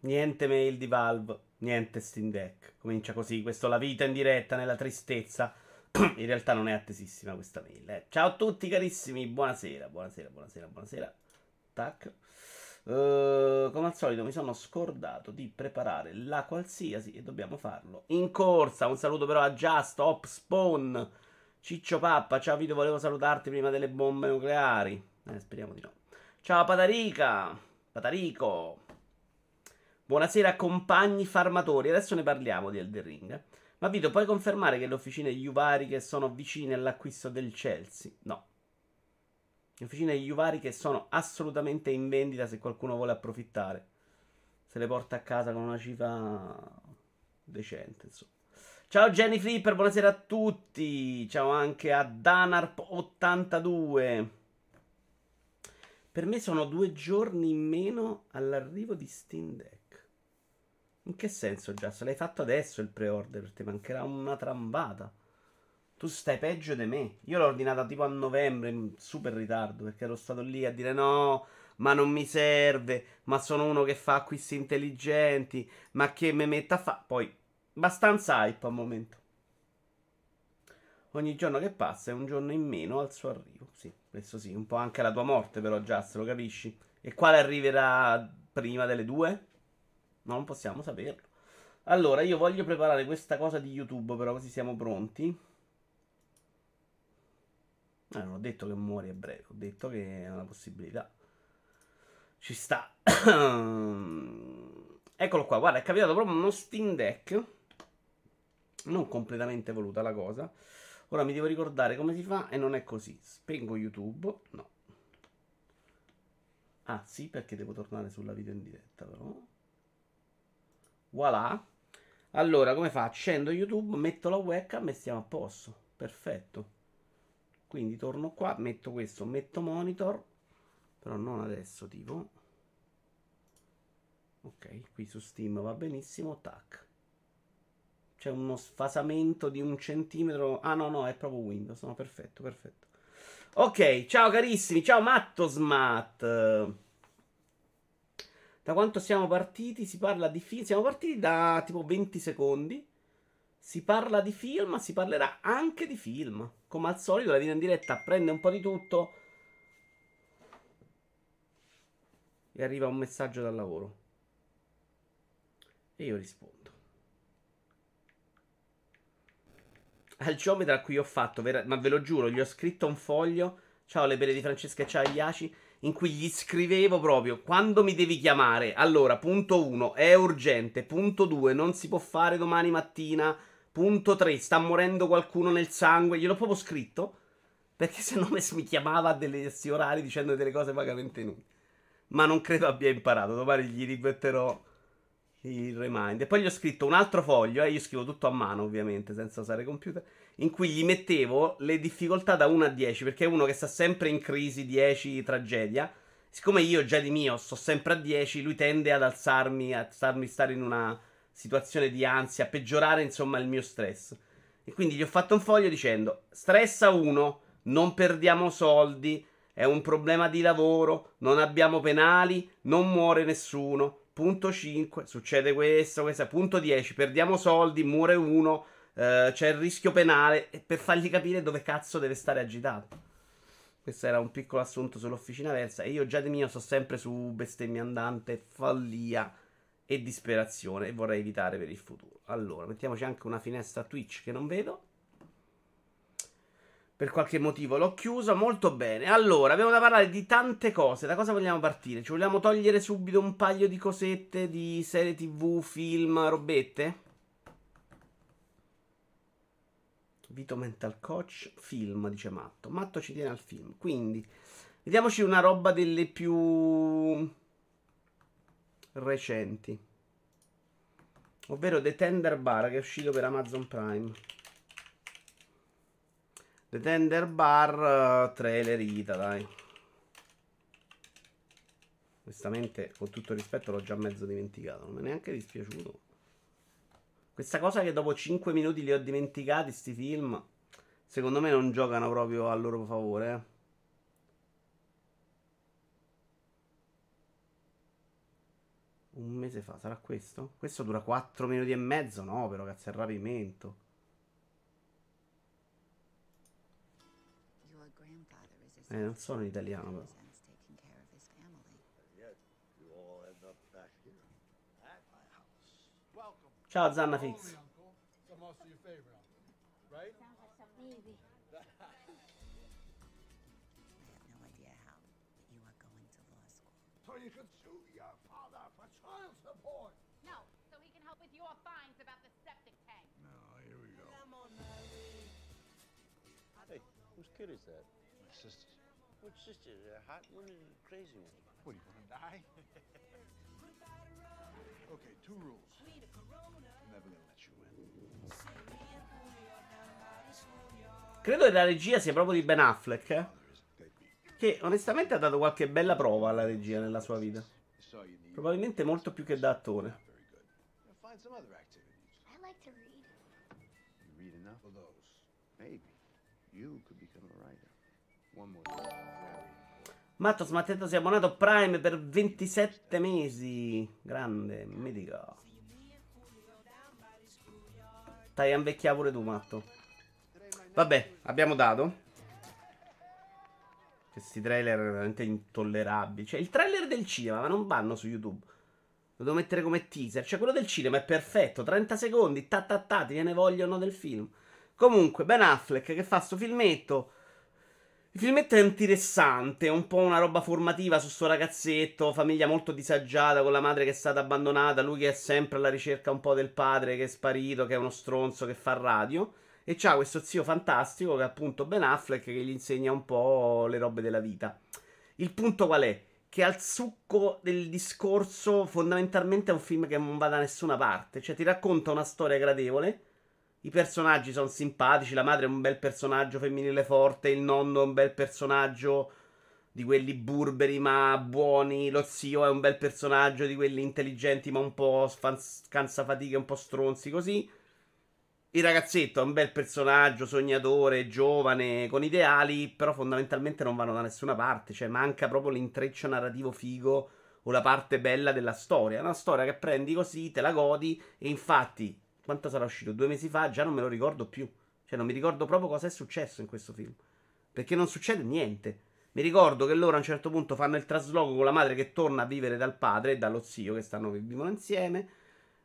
Niente mail di Valve, niente Steam Deck. Comincia così, questo la vita in diretta nella tristezza. in realtà non è attesissima questa mail. Eh. Ciao a tutti carissimi, buonasera, buonasera, buonasera, buonasera. Tac. Uh, come al solito mi sono scordato di preparare la qualsiasi e dobbiamo farlo in corsa. Un saluto però a Just, Hop Spawn, Ciccio Pappa. Ciao Vito, volevo salutarti prima delle bombe nucleari. Eh, speriamo di no. Ciao Patarica, Patarico. Buonasera compagni farmatori. Adesso ne parliamo di Elder Ring. Ma Vito, puoi confermare che le officine Juvari sono vicine all'acquisto del Chelsea? No. Le officine Juvari sono assolutamente in vendita se qualcuno vuole approfittare. Se le porta a casa con una cifra decente, insomma. Ciao Jenny Flipper, buonasera a tutti. Ciao anche a Danarp82. Per me sono due giorni in meno all'arrivo di Steam Deck. In che senso, Just? L'hai fatto adesso il pre-order? Ti mancherà una trambata. Tu stai peggio di me. Io l'ho ordinata tipo a novembre, in super ritardo, perché ero stato lì a dire no, ma non mi serve, ma sono uno che fa acquisti intelligenti, ma che mi metta a fare... Poi, abbastanza hype al momento. Ogni giorno che passa è un giorno in meno al suo arrivo. Sì, questo sì, un po' anche la tua morte però, Just, lo capisci? E quale arriverà prima delle due? Ma non possiamo saperlo. Allora, io voglio preparare questa cosa di YouTube, però così siamo pronti. Eh, non ho detto che muori a breve, ho detto che è una possibilità. Ci sta. Eccolo qua, guarda, è capitato proprio uno Steam Deck. Non completamente voluta la cosa. Ora mi devo ricordare come si fa e non è così. Spengo YouTube. No. Ah, sì, perché devo tornare sulla video in diretta, però. Voilà. Allora, come fa? Accendo YouTube, metto la webcam e stiamo a posto. Perfetto. Quindi torno qua, metto questo, metto monitor, però non adesso, tipo. Ok, qui su Steam va benissimo, tac. C'è uno sfasamento di un centimetro. Ah no, no, è proprio Windows. No, perfetto, perfetto. Ok, ciao carissimi, ciao Mattosmat. Da quanto siamo partiti? Si parla di film. Siamo partiti da tipo 20 secondi. Si parla di film, si parlerà anche di film. Come al solito, la vita in diretta prende un po' di tutto. E arriva un messaggio dal lavoro. E io rispondo. Al geometra a cui ho fatto, vera- ma ve lo giuro, gli ho scritto un foglio. Ciao le pere di Francesca e ciao Iaci in cui gli scrivevo proprio quando mi devi chiamare. Allora, punto 1 è urgente, punto 2 non si può fare domani mattina, punto 3 sta morendo qualcuno nel sangue, gliel'ho proprio scritto perché se no mi chiamava a degli orari dicendo delle cose vagamente inutili. Ma non credo abbia imparato, domani gli rimetterò il remind. E poi gli ho scritto un altro foglio, eh, io scrivo tutto a mano ovviamente, senza usare computer in cui gli mettevo le difficoltà da 1 a 10, perché è uno che sta sempre in crisi 10 tragedia. Siccome io già di mio sto sempre a 10, lui tende ad alzarmi, a farmi stare in una situazione di ansia, a peggiorare insomma il mio stress. E quindi gli ho fatto un foglio dicendo: stressa 1, non perdiamo soldi, è un problema di lavoro, non abbiamo penali, non muore nessuno. Punto 5, succede questo, questo. Punto 10, perdiamo soldi, muore uno eh, c'è il rischio penale per fargli capire dove cazzo deve stare agitato. Questo era un piccolo assunto sull'officina versa. E io già di mio sto sempre su bestemmia andante, follia e disperazione. E vorrei evitare per il futuro. Allora, mettiamoci anche una finestra Twitch che non vedo. Per qualche motivo l'ho chiusa molto bene. Allora, abbiamo da parlare di tante cose. Da cosa vogliamo partire? Ci vogliamo togliere subito un paio di cosette di serie TV, film, robette? Vito Mental Coach, film, dice Matto. Matto ci tiene al film. Quindi, vediamoci una roba delle più recenti. Ovvero The Tender Bar che è uscito per Amazon Prime. The Tender Bar uh, trailerita, dai. Onestamente, con tutto rispetto, l'ho già mezzo dimenticato. Non mi è neanche dispiaciuto. Questa cosa che dopo 5 minuti li ho dimenticati, sti film, secondo me non giocano proprio a loro favore. Eh. Un mese fa, sarà questo? Questo dura 4 minuti e mezzo? No, però cazzo è il rapimento. Eh, non sono in italiano però. Ciao Zanna Fix. you could sue your father for child support. No, so he can help with your fines about the septic tank. No, here we go. Hey, whose kid is that? My sister's. Which sister? The hot one or the crazy one? What, are you gonna die? okay, two rules. Never gonna let you in. Credo che la regia sia proprio di Ben Affleck, eh? Che onestamente ha dato qualche bella prova alla regia nella sua vita. Probabilmente molto più che da attore. Matto Smattetto si è abbonato Prime per 27 mesi. Grande, medico. Stai a pure tu, Matto. Vabbè, abbiamo dato. Questi trailer veramente intollerabili. Cioè, il trailer del cinema, ma non vanno su YouTube. Lo devo mettere come teaser. Cioè, quello del cinema è perfetto. 30 secondi, ta ta ta, ti viene vogliono del film. Comunque, Ben Affleck che fa sto filmetto. Il filmetto è interessante, è un po' una roba formativa su sto ragazzetto, famiglia molto disagiata con la madre che è stata abbandonata, lui che è sempre alla ricerca un po' del padre che è sparito, che è uno stronzo che fa radio. E c'ha questo zio fantastico che è appunto Ben Affleck che gli insegna un po' le robe della vita. Il punto qual è? Che al succo del discorso fondamentalmente è un film che non va da nessuna parte. Cioè ti racconta una storia gradevole. I personaggi sono simpatici, la madre è un bel personaggio femminile forte, il nonno è un bel personaggio di quelli burberi ma buoni, lo zio è un bel personaggio di quelli intelligenti ma un po' scansafatiche, un po' stronzi così. Il ragazzetto è un bel personaggio, sognatore, giovane, con ideali, però fondamentalmente non vanno da nessuna parte, cioè manca proprio l'intreccio narrativo figo o la parte bella della storia. È una storia che prendi così, te la godi e infatti, quanto sarà uscito? Due mesi fa, già non me lo ricordo più. Cioè non mi ricordo proprio cosa è successo in questo film. Perché non succede niente. Mi ricordo che loro a un certo punto fanno il trasloco con la madre che torna a vivere dal padre e dallo zio che stanno vivono insieme.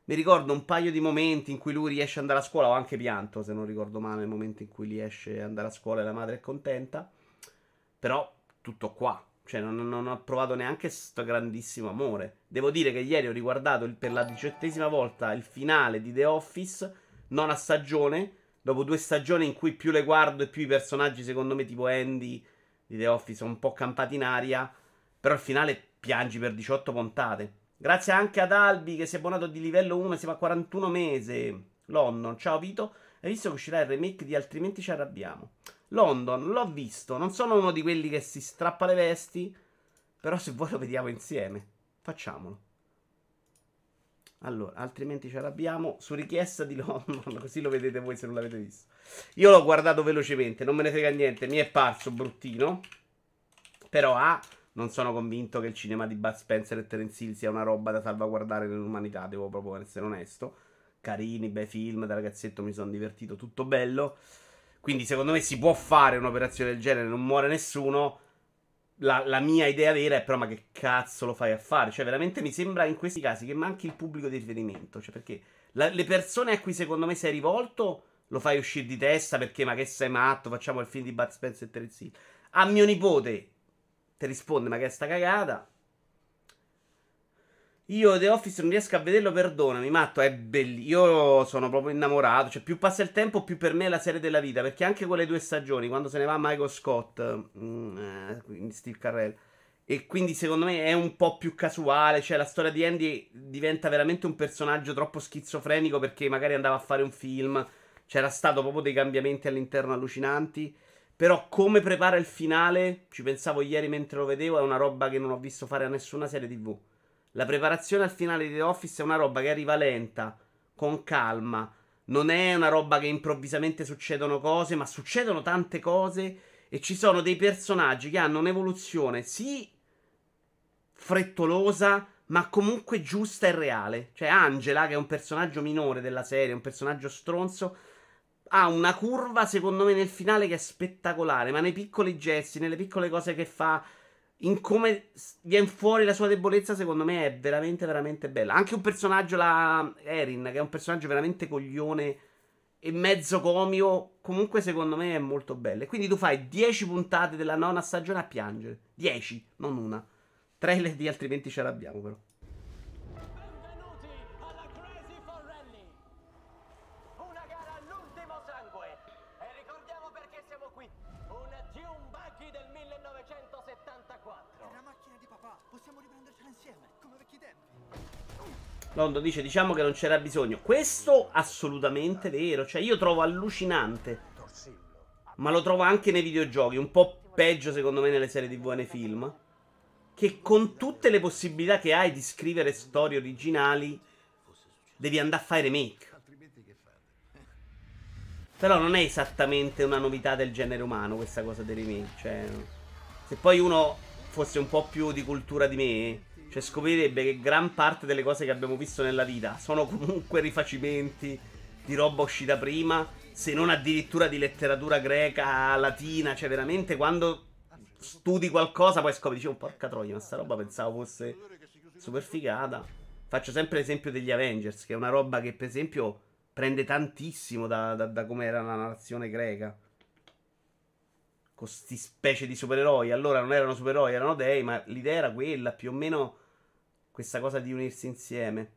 Mi ricordo un paio di momenti in cui lui riesce ad andare a scuola, ho anche pianto se non ricordo male, il momento in cui riesce ad andare a scuola e la madre è contenta. Però tutto qua, cioè non, non ho provato neanche questo grandissimo amore. Devo dire che ieri ho riguardato il, per la diciottesima volta il finale di The Office, non a stagione, dopo due stagioni in cui più le guardo e più i personaggi secondo me tipo Andy di The Office sono un po' campati in aria, però il finale piangi per 18 puntate. Grazie anche ad Albi che si è abbonato di livello 1 siamo a 41 mesi. London, ciao Vito. Hai visto che uscirà il remake di Altrimenti ci arrabbiamo? London, l'ho visto. Non sono uno di quelli che si strappa le vesti. Però se vuoi lo vediamo insieme. Facciamolo. Allora, altrimenti ci arrabbiamo. Su richiesta di London, così lo vedete voi se non l'avete visto. Io l'ho guardato velocemente, non me ne frega niente. Mi è parso bruttino. Però ha. Ah, non sono convinto che il cinema di Bud Spencer e Terence Hill sia una roba da salvaguardare nell'umanità, devo proprio essere onesto. Carini, bei film, da ragazzetto mi sono divertito, tutto bello. Quindi secondo me si può fare un'operazione del genere, non muore nessuno. La, la, mia idea vera è però ma che cazzo lo fai a fare? Cioè veramente mi sembra in questi casi che manchi il pubblico di riferimento. Cioè perché la, le persone a cui secondo me sei rivolto lo fai uscire di testa perché ma che sei matto, facciamo il film di Bud Spencer e Terence Hill. A mio nipote ti risponde ma che è sta cagata. Io The Office non riesco a vederlo, perdonami, matto, è bellissimo. Io sono proprio innamorato. Cioè, più passa il tempo, più per me è la serie della vita. Perché anche quelle due stagioni, quando se ne va Michael Scott, mm, eh, Steve Carrell, e quindi secondo me è un po' più casuale. Cioè, la storia di Andy diventa veramente un personaggio troppo schizofrenico perché magari andava a fare un film. C'era stato proprio dei cambiamenti all'interno allucinanti. Però come prepara il finale, ci pensavo ieri mentre lo vedevo, è una roba che non ho visto fare a nessuna serie TV. La preparazione al finale di The Office è una roba che arriva lenta, con calma. Non è una roba che improvvisamente succedono cose, ma succedono tante cose e ci sono dei personaggi che hanno un'evoluzione sì frettolosa, ma comunque giusta e reale. Cioè, Angela, che è un personaggio minore della serie, un personaggio stronzo, ha una curva, secondo me, nel finale che è spettacolare. Ma nei piccoli gesti, nelle piccole cose che fa, in come viene fuori la sua debolezza, secondo me è veramente, veramente bella. Anche un personaggio, la Erin, che è un personaggio veramente coglione e mezzo comico, comunque secondo me è molto bella. E quindi tu fai 10 puntate della nona stagione a piangere. 10, non una. Trailer di altrimenti ce l'abbiamo però. Londo dice diciamo che non c'era bisogno. Questo assolutamente vero. Cioè io trovo allucinante. Ma lo trovo anche nei videogiochi. Un po' peggio secondo me nelle serie tv e nei film. Che con tutte le possibilità che hai di scrivere storie originali. Devi andare a fare remake. Però non è esattamente una novità del genere umano questa cosa dei remake. Cioè, se poi uno fosse un po' più di cultura di me, cioè scoprirebbe che gran parte delle cose che abbiamo visto nella vita sono comunque rifacimenti di roba uscita prima, se non addirittura di letteratura greca, latina, cioè veramente quando studi qualcosa poi scopri, dici, oh porca troia, ma sta roba pensavo fosse super figata. Faccio sempre l'esempio degli Avengers, che è una roba che per esempio prende tantissimo da, da, da come era la narrazione greca. Con specie di supereroi. Allora non erano supereroi, erano dei, ma l'idea era quella, più o meno questa cosa di unirsi insieme.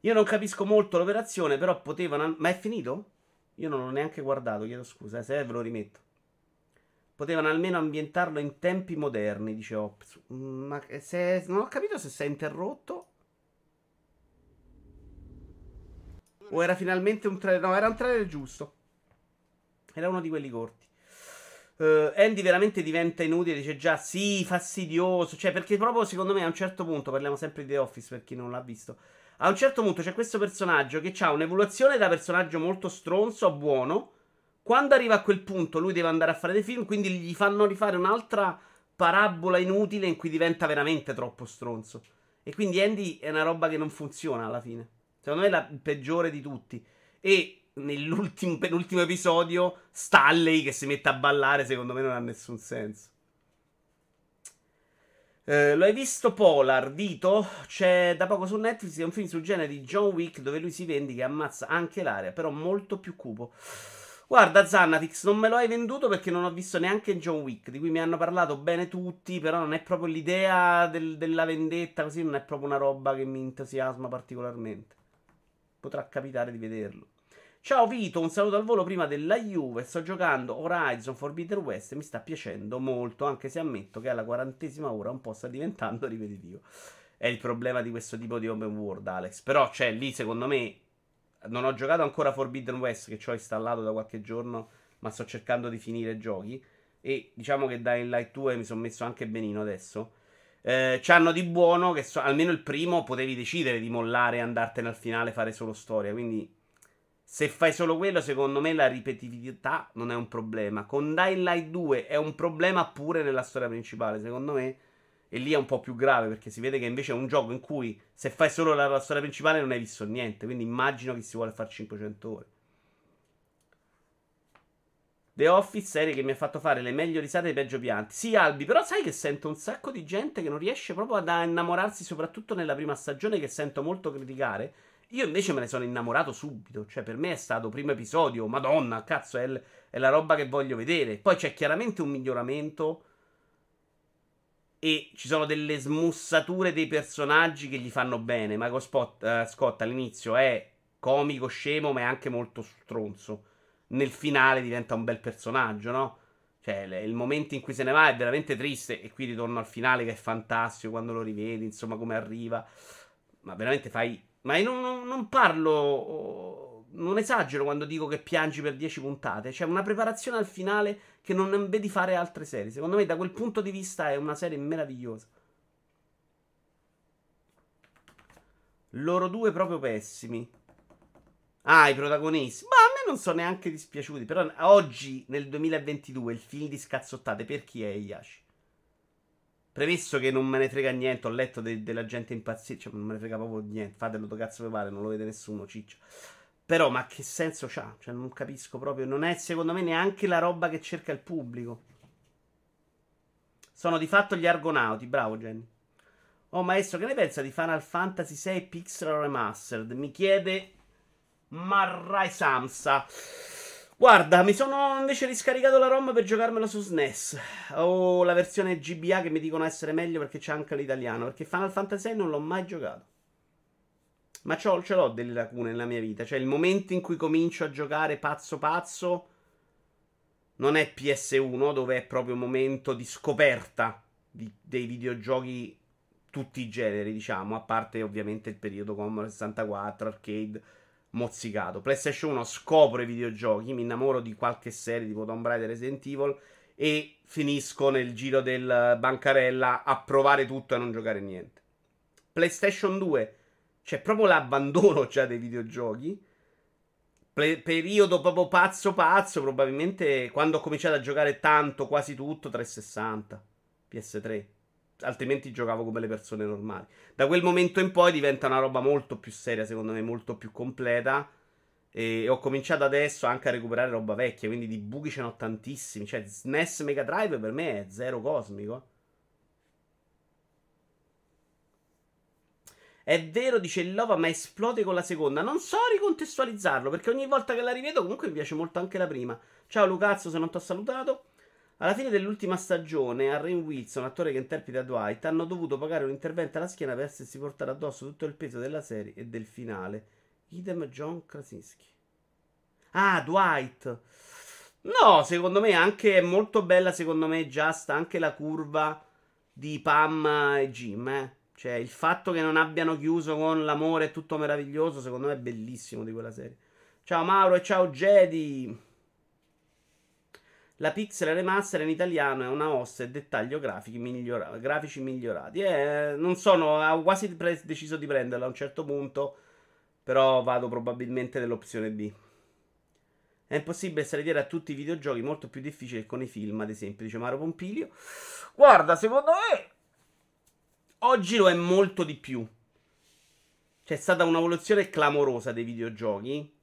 Io non capisco molto l'operazione, però potevano... Ma è finito? Io non l'ho neanche guardato, chiedo scusa, eh, se ve lo rimetto. Potevano almeno ambientarlo in tempi moderni, dice Ops. Mm, Ma se... non ho capito se si è interrotto. O era finalmente un trailer... No, era un trailer giusto. Era uno di quelli corti. Uh, Andy veramente diventa inutile, dice già sì, fastidioso. Cioè, perché proprio secondo me a un certo punto, parliamo sempre di The Office per chi non l'ha visto. A un certo punto c'è questo personaggio che ha un'evoluzione da personaggio molto stronzo a buono. Quando arriva a quel punto, lui deve andare a fare dei film, quindi gli fanno rifare un'altra parabola inutile in cui diventa veramente troppo stronzo. E quindi Andy è una roba che non funziona alla fine. Secondo me è la peggiore di tutti. E nell'ultimo penultimo episodio Stanley che si mette a ballare, secondo me non ha nessun senso. Eh, lo hai visto Polar, Dito? C'è da poco su Netflix un film sul genere di John Wick dove lui si vendica e ammazza anche l'aria, però molto più cupo. Guarda, Zannatix, non me lo hai venduto perché non ho visto neanche John Wick, di cui mi hanno parlato bene tutti, però non è proprio l'idea del- della vendetta, così non è proprio una roba che mi entusiasma particolarmente. Potrà capitare di vederlo. Ciao Vito, un saluto al volo prima della Juve. Sto giocando Horizon Forbidden West mi sta piacendo molto, anche se ammetto che alla quarantesima ora un po' sta diventando ripetitivo. È il problema di questo tipo di open world, Alex. Però c'è lì, secondo me, non ho giocato ancora Forbidden West, che ci ho installato da qualche giorno, ma sto cercando di finire i giochi. E diciamo che da Light 2 mi sono messo anche benino adesso. Eh, c'hanno di buono che so- almeno il primo potevi decidere di mollare e andartene al finale fare solo storia. Quindi se fai solo quello, secondo me la ripetitività non è un problema. Con Dying Light 2 è un problema pure nella storia principale, secondo me. E lì è un po' più grave perché si vede che invece è un gioco in cui se fai solo la, la storia principale non hai visto niente. Quindi immagino che si vuole fare 500 ore. The Office, serie che mi ha fatto fare le meglio risate dei peggio pianti. Sì, Albi, però sai che sento un sacco di gente che non riesce proprio ad innamorarsi, soprattutto nella prima stagione, che sento molto criticare. Io invece me ne sono innamorato subito. Cioè, per me è stato primo episodio. Madonna, cazzo, è, l- è la roba che voglio vedere. Poi c'è chiaramente un miglioramento. E ci sono delle smussature dei personaggi che gli fanno bene. Michael Spot, eh, Scott all'inizio è comico, scemo, ma è anche molto stronzo. Nel finale diventa un bel personaggio, no? Cioè, le- il momento in cui se ne va è veramente triste. E qui ritorno al finale che è fantastico quando lo rivedi, insomma, come arriva. Ma veramente fai. Ma io non, non- parlo. oh, Non esagero quando dico che piangi per 10 puntate. C'è una preparazione al finale che non vedi fare altre serie. Secondo me, da quel punto di vista, è una serie meravigliosa. Loro due proprio pessimi. Ah, i protagonisti. Ma a me non sono neanche dispiaciuti. Però oggi, nel 2022, il film di scazzottate per chi è Yashi? Premesso che non me ne frega niente, ho letto de- della gente impazzita, cioè non me ne frega proprio niente, fatelo cazzo vi pare, non lo vede nessuno, ciccio. Però, ma che senso c'ha? Cioè, non capisco proprio, non è secondo me neanche la roba che cerca il pubblico. Sono di fatto gli argonauti, bravo Jenny. Oh maestro, che ne pensa di Final Fantasy VI Pixel Remastered? Mi chiede Marrai Samsa. Guarda, mi sono invece riscaricato la ROM per giocarmelo su SNES. Ho la versione GBA che mi dicono essere meglio perché c'è anche l'italiano. Perché Final Fantasy non l'ho mai giocato. Ma ce l'ho delle lacune nella mia vita. Cioè, il momento in cui comincio a giocare pazzo pazzo non è PS1, dove è proprio un momento di scoperta di, dei videogiochi tutti i generi, diciamo, a parte ovviamente il periodo Commodore 64, arcade, mozzicato. PlayStation 1 scopro i videogiochi, mi innamoro di qualche serie tipo Tomb Raider Resident Evil e finisco nel giro del bancarella a provare tutto e non giocare niente. PlayStation 2 c'è proprio l'abbandono già dei videogiochi. Ple- periodo proprio pazzo pazzo, probabilmente quando ho cominciato a giocare tanto, quasi tutto, 360, PS3 altrimenti giocavo come le persone normali. Da quel momento in poi diventa una roba molto più seria, secondo me, molto più completa. E ho cominciato adesso anche a recuperare roba vecchia, quindi di buchi ce n'ho tantissimi. Cioè, SNES Mega Drive per me è zero cosmico. È vero, dice Lova, ma esplode con la seconda. Non so ricontestualizzarlo, perché ogni volta che la rivedo comunque mi piace molto anche la prima. Ciao Lucazzo, se non ti ho salutato. Alla fine dell'ultima stagione, a Rain Wilson, attore che interpreta Dwight, hanno dovuto pagare un intervento alla schiena per essersi portare addosso tutto il peso della serie e del finale. Idem John Krasinski. Ah, Dwight. No, secondo me anche è molto bella, secondo me, Just anche la curva di Pam e Jim, eh. Cioè, il fatto che non abbiano chiuso con l'amore è tutto meraviglioso, secondo me è bellissimo di quella serie. Ciao Mauro e ciao Jedi. La Pixel Remaster in italiano è una ossa e dettaglio migliora- grafici migliorati. Eh, non sono, ho quasi pre- deciso di prenderla a un certo punto, però vado probabilmente nell'opzione B. È impossibile stare dietro a tutti i videogiochi, molto più difficile con i film, ad esempio, dice Mario Pompilio. Guarda, secondo me oggi lo è molto di più. C'è stata un'evoluzione clamorosa dei videogiochi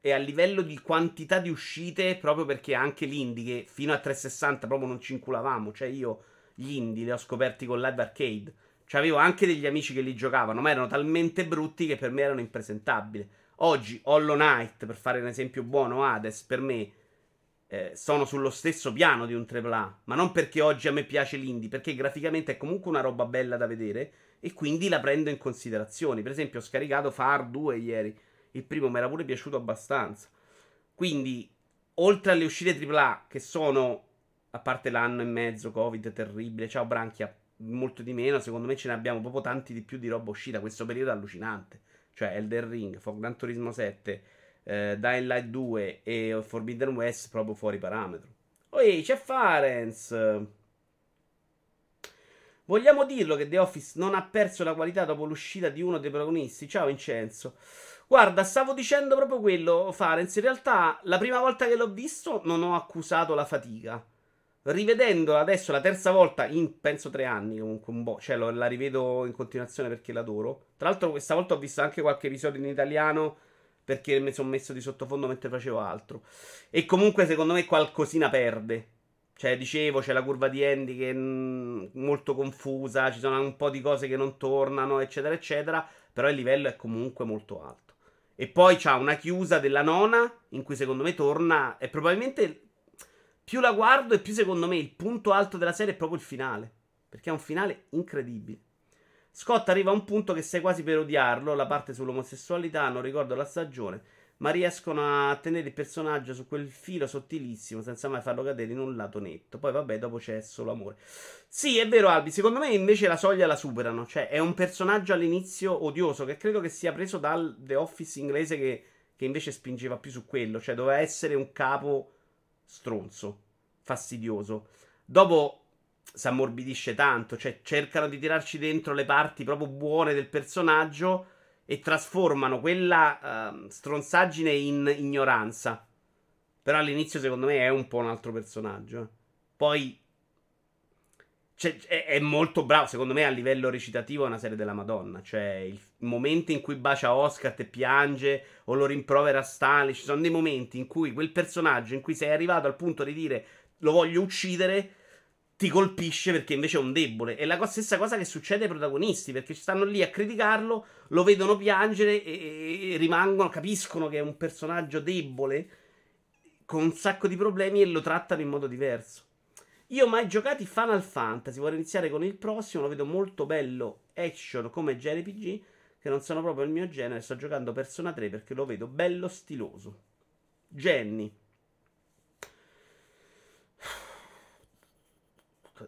e a livello di quantità di uscite, proprio perché anche l'indie, che fino a 360 proprio non inculavamo, cioè io gli indie li ho scoperti con Live Arcade. Cioè avevo anche degli amici che li giocavano, ma erano talmente brutti che per me erano impresentabili. Oggi Hollow Knight, per fare un esempio buono, Hades, per me eh, sono sullo stesso piano di un AAA, ma non perché oggi a me piace l'indie, perché graficamente è comunque una roba bella da vedere e quindi la prendo in considerazione. Per esempio ho scaricato Far 2 ieri il primo mi era pure piaciuto abbastanza. Quindi, oltre alle uscite AAA, che sono, a parte l'anno e mezzo, Covid terribile, ciao Branchia, molto di meno, secondo me ce ne abbiamo proprio tanti di più di roba uscita. Questo periodo è allucinante. Cioè, Elden Ring, Gran Turismo 7, eh, Dying Light 2 e Forbidden West proprio fuori parametro. Oi, c'è Farenz. Vogliamo dirlo che The Office non ha perso la qualità dopo l'uscita di uno dei protagonisti? Ciao Vincenzo. Guarda, stavo dicendo proprio quello, Farenz. In realtà, la prima volta che l'ho visto, non ho accusato la fatica. Rivedendola adesso la terza volta in penso tre anni, comunque un po'. Cioè, la rivedo in continuazione perché l'adoro. Tra l'altro, questa volta ho visto anche qualche episodio in italiano perché mi sono messo di sottofondo mentre facevo altro. E comunque, secondo me, qualcosina perde. Cioè, dicevo, c'è la curva di Andy che è mm, molto confusa, ci sono un po' di cose che non tornano, eccetera, eccetera. Però il livello è comunque molto alto. E poi c'ha una chiusa della nona, in cui secondo me torna. E probabilmente più la guardo e più secondo me il punto alto della serie è proprio il finale. Perché è un finale incredibile. Scott arriva a un punto che sei quasi per odiarlo. La parte sull'omosessualità, non ricordo la stagione ma riescono a tenere il personaggio su quel filo sottilissimo senza mai farlo cadere in un lato netto. Poi, vabbè, dopo c'è solo amore. Sì, è vero, Albi. Secondo me invece la soglia la superano. Cioè, è un personaggio all'inizio odioso che credo che sia preso dal The Office inglese che, che invece spingeva più su quello. Cioè, doveva essere un capo stronzo, fastidioso. Dopo si ammorbidisce tanto. Cioè, cercano di tirarci dentro le parti proprio buone del personaggio e trasformano quella uh, stronzaggine in ignoranza. Però all'inizio, secondo me, è un po' un altro personaggio. Poi Cioè, è, è molto bravo, secondo me a livello recitativo è una serie della Madonna. Cioè, il momento in cui bacia Oscar e piange o lo rimprovera Stanley, ci sono dei momenti in cui quel personaggio in cui sei arrivato al punto di dire lo voglio uccidere, ti colpisce perché invece è un debole. È la stessa cosa che succede ai protagonisti, perché stanno lì a criticarlo, lo vedono piangere e, e rimangono, capiscono che è un personaggio debole, con un sacco di problemi e lo trattano in modo diverso. Io ho mai giocati Final Fantasy, vorrei iniziare con il prossimo, lo vedo molto bello, action come JRPG, che non sono proprio il mio genere, sto giocando Persona 3 perché lo vedo bello stiloso. Jenny.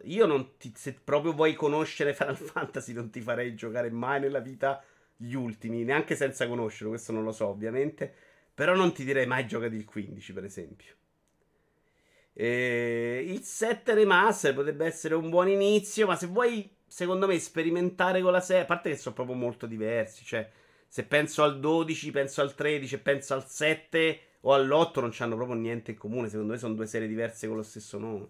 Io non ti, se proprio vuoi conoscere Final Fantasy non ti farei giocare mai nella vita gli ultimi, neanche senza conoscerlo, questo non lo so ovviamente, però non ti direi mai giocati il 15 per esempio. E il 7 remaster potrebbe essere un buon inizio, ma se vuoi, secondo me, sperimentare con la 6, a parte che sono proprio molto diversi, cioè se penso al 12, penso al 13 penso al 7 o all'8 non hanno proprio niente in comune, secondo me sono due serie diverse con lo stesso nome.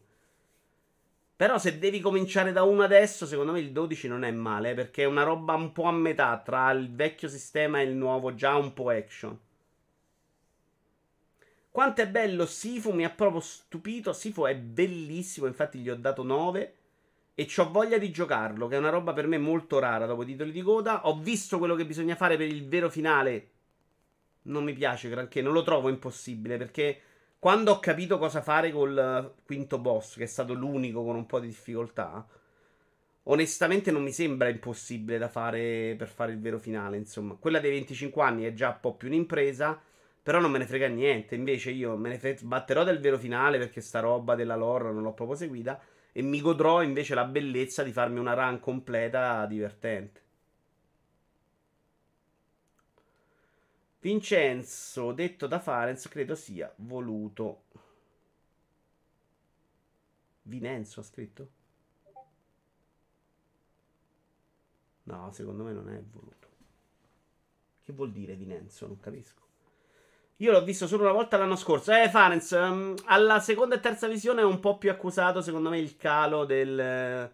Però se devi cominciare da uno adesso, secondo me il 12 non è male, perché è una roba un po' a metà tra il vecchio sistema e il nuovo, già un po' action. Quanto è bello Sifu, mi ha proprio stupito. Sifu è bellissimo, infatti gli ho dato 9. E ho voglia di giocarlo, che è una roba per me molto rara dopo i titoli di coda. Ho visto quello che bisogna fare per il vero finale. Non mi piace granché, non lo trovo impossibile, perché quando ho capito cosa fare col quinto boss, che è stato l'unico con un po' di difficoltà, onestamente non mi sembra impossibile da fare per fare il vero finale, insomma. Quella dei 25 anni è già un po' più un'impresa. Però non me ne frega niente. Invece io me ne fre- batterò del vero finale perché sta roba della lore non l'ho proprio seguita. E mi godrò invece la bellezza di farmi una run completa divertente. Vincenzo, detto da Farenz, credo sia voluto. Vinenzo ha scritto? No, secondo me non è voluto. Che vuol dire Vinenzo? Non capisco. Io l'ho visto solo una volta l'anno scorso. Eh, Farenz, um, alla seconda e terza visione è un po' più accusato, secondo me, il calo del,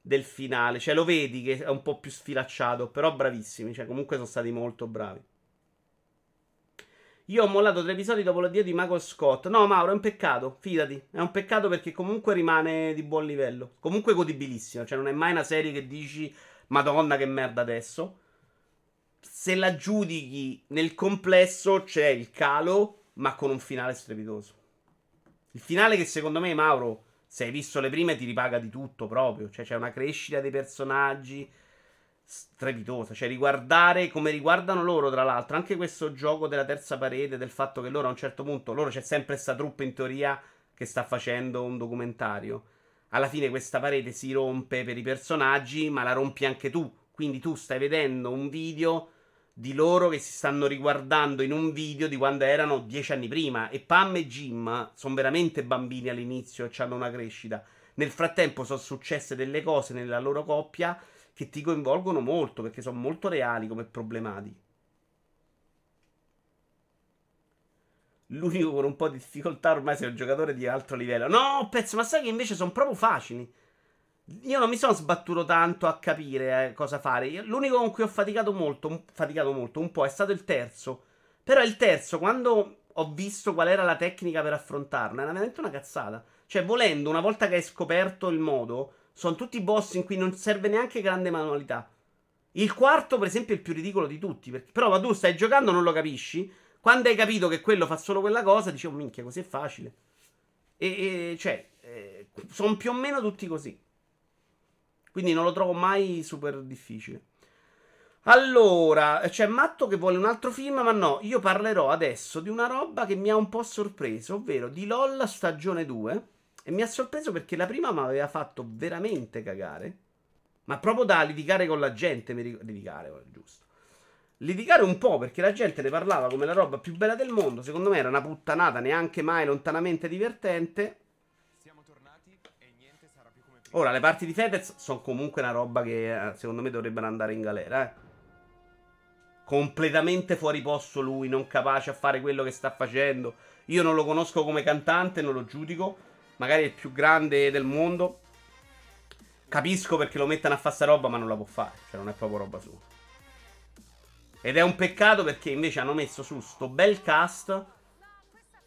del, finale. Cioè, lo vedi che è un po' più sfilacciato, però bravissimi. Cioè, comunque sono stati molto bravi. Io ho mollato tre episodi dopo l'addio di Michael Scott. No, Mauro, è un peccato, fidati. È un peccato perché comunque rimane di buon livello. Comunque godibilissimo. Cioè, non è mai una serie che dici, Madonna, che merda adesso se la giudichi nel complesso c'è il calo, ma con un finale strepitoso. Il finale che secondo me, Mauro, se hai visto le prime ti ripaga di tutto proprio. Cioè c'è una crescita dei personaggi strepitosa. Cioè riguardare come riguardano loro, tra l'altro, anche questo gioco della terza parete, del fatto che loro a un certo punto, loro c'è sempre questa truppa in teoria che sta facendo un documentario. Alla fine questa parete si rompe per i personaggi, ma la rompi anche tu. Quindi tu stai vedendo un video di loro che si stanno riguardando in un video di quando erano dieci anni prima. E Pam e Jim sono veramente bambini all'inizio e hanno una crescita. Nel frattempo sono successe delle cose nella loro coppia che ti coinvolgono molto perché sono molto reali come problematiche. L'unico con un po' di difficoltà ormai sei un giocatore di altro livello. No, pezzo, ma sai che invece sono proprio facili. Io non mi sono sbattuto tanto a capire eh, cosa fare. L'unico con cui ho faticato molto, faticato molto un po' è stato il terzo. Però il terzo, quando ho visto qual era la tecnica per affrontarla, era veramente una cazzata. Cioè, volendo, una volta che hai scoperto il modo, sono tutti boss in cui non serve neanche grande manualità. Il quarto, per esempio, è il più ridicolo di tutti. Perché, però, ma tu stai giocando, non lo capisci. Quando hai capito che quello fa solo quella cosa, dici, oh minchia, così è facile. E, e cioè, eh, sono più o meno tutti così. Quindi non lo trovo mai super difficile. Allora, c'è Matto che vuole un altro film, ma no, io parlerò adesso di una roba che mi ha un po' sorpreso, ovvero di LOL stagione 2. E mi ha sorpreso perché la prima mi aveva fatto veramente cagare. Ma proprio da litigare con la gente, mi ric- litigare, giusto. Litigare un po' perché la gente ne parlava come la roba più bella del mondo. Secondo me era una puttanata neanche mai lontanamente divertente. Ora, le parti di Fedez sono comunque una roba che eh, secondo me dovrebbero andare in galera, eh. Completamente fuori posto lui, non capace a fare quello che sta facendo. Io non lo conosco come cantante, non lo giudico. Magari il più grande del mondo. Capisco perché lo mettano a fare sta roba, ma non la può fare. Cioè, non è proprio roba sua. Ed è un peccato perché invece hanno messo su sto bel cast.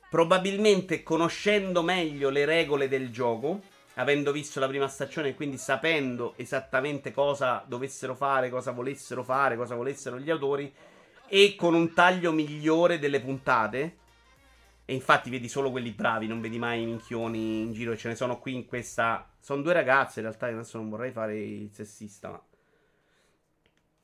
Probabilmente conoscendo meglio le regole del gioco, avendo visto la prima stagione e quindi sapendo esattamente cosa dovessero fare, cosa volessero fare, cosa volessero gli autori, e con un taglio migliore delle puntate. E infatti vedi solo quelli bravi, non vedi mai i minchioni in giro. Ce ne sono qui in questa. Sono due ragazze, in realtà adesso non vorrei fare il sessista, ma.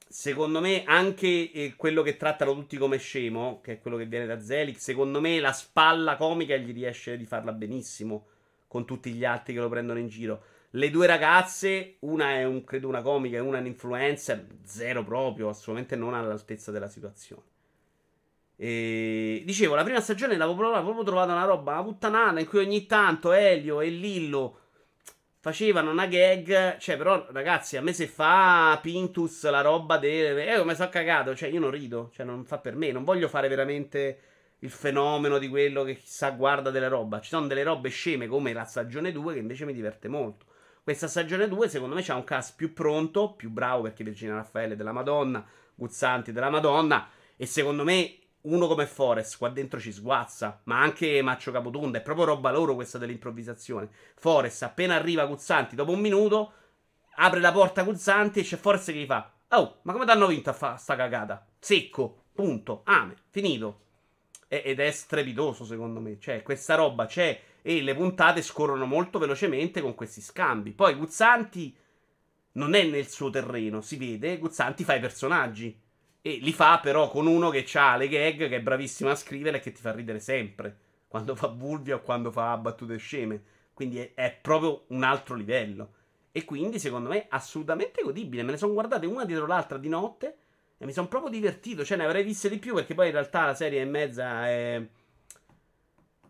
Secondo me, anche eh, quello che trattano tutti come scemo, che è quello che viene da Zelig, secondo me la spalla comica gli riesce di farla benissimo con tutti gli altri che lo prendono in giro. Le due ragazze, una è un, credo una comica e una è un influencer, zero proprio, assolutamente non all'altezza della situazione. E... Dicevo, la prima stagione l'avevo proprio trovata una roba, una puttanata in cui ogni tanto Elio e Lillo facevano una gag. Cioè, però, ragazzi, a me se fa Pintus la roba del. Eh, come sono cagato. Cioè, io non rido. Cioè, non fa per me. Non voglio fare veramente il fenomeno di quello che chissà guarda delle roba. Ci sono delle robe sceme come la stagione 2 che invece mi diverte molto. Questa stagione 2, secondo me, c'ha un cast più pronto, più bravo perché Virginia Raffaele della Madonna, Guzzanti della Madonna. E secondo me uno come Forest qua dentro ci sguazza, ma anche Maccio Capotonda, è proprio roba loro questa dell'improvvisazione. Forest appena arriva Guzzanti, dopo un minuto, apre la porta Guzzanti e c'è Forest che gli fa Oh, ma come t'hanno vinto a fare sta cagata? Secco, punto, ame, finito. E- ed è strepitoso secondo me, cioè questa roba c'è e le puntate scorrono molto velocemente con questi scambi. Poi Guzzanti non è nel suo terreno, si vede, Guzzanti fa i personaggi e li fa però con uno che ha le gag, che è bravissimo a scrivere e che ti fa ridere sempre. Quando fa Vulvia o quando fa battute sceme. Quindi è, è proprio un altro livello. E quindi, secondo me, assolutamente godibile. Me ne sono guardate una dietro l'altra di notte. E mi sono proprio divertito. Cioè, ne avrei viste di più. Perché poi in realtà la serie e mezza è.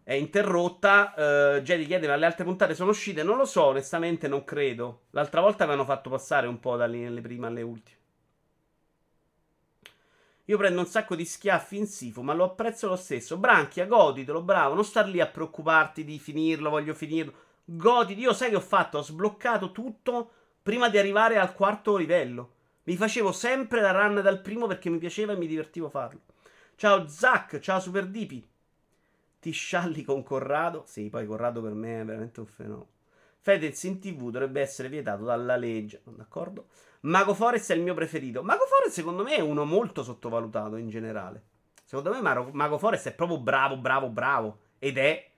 È interrotta. Uh, Jedi chiede: Ma le altre puntate sono uscite? Non lo so, onestamente, non credo. L'altra volta avevano fatto passare un po' dalle prime alle ultime. Io prendo un sacco di schiaffi in sifo, ma lo apprezzo lo stesso. Branchia, goditelo, bravo. Non star lì a preoccuparti di finirlo, voglio finirlo. Goditi. Io sai che ho fatto? Ho sbloccato tutto prima di arrivare al quarto livello. Mi facevo sempre la run dal primo perché mi piaceva e mi divertivo farlo. Ciao Zack, ciao Super Dipi. Ti scialli con Corrado? Sì, poi Corrado per me è veramente un fenomeno. Fedez in tv dovrebbe essere vietato dalla legge. D'accordo? Mago Forest è il mio preferito. Mago Forest, secondo me, è uno molto sottovalutato in generale. Secondo me, Mago Forest è proprio bravo, bravo, bravo. Ed è.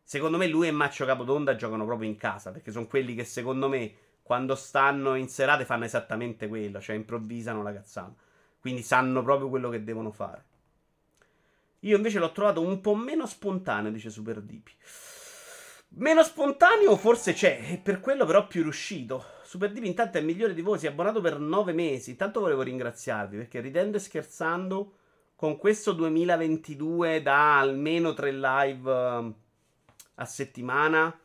Secondo me, lui e Maccio Capotonda giocano proprio in casa. Perché sono quelli che, secondo me, quando stanno in serate fanno esattamente quello. Cioè, improvvisano la cazzata. Quindi sanno proprio quello che devono fare. Io invece l'ho trovato un po' meno spontaneo, dice Super Dipi. Meno spontaneo forse c'è, e per quello però più riuscito. Super Divi intanto è migliore di voi, si è abbonato per 9 mesi. Intanto volevo ringraziarvi perché ridendo e scherzando, con questo 2022 da almeno 3 live uh, a settimana.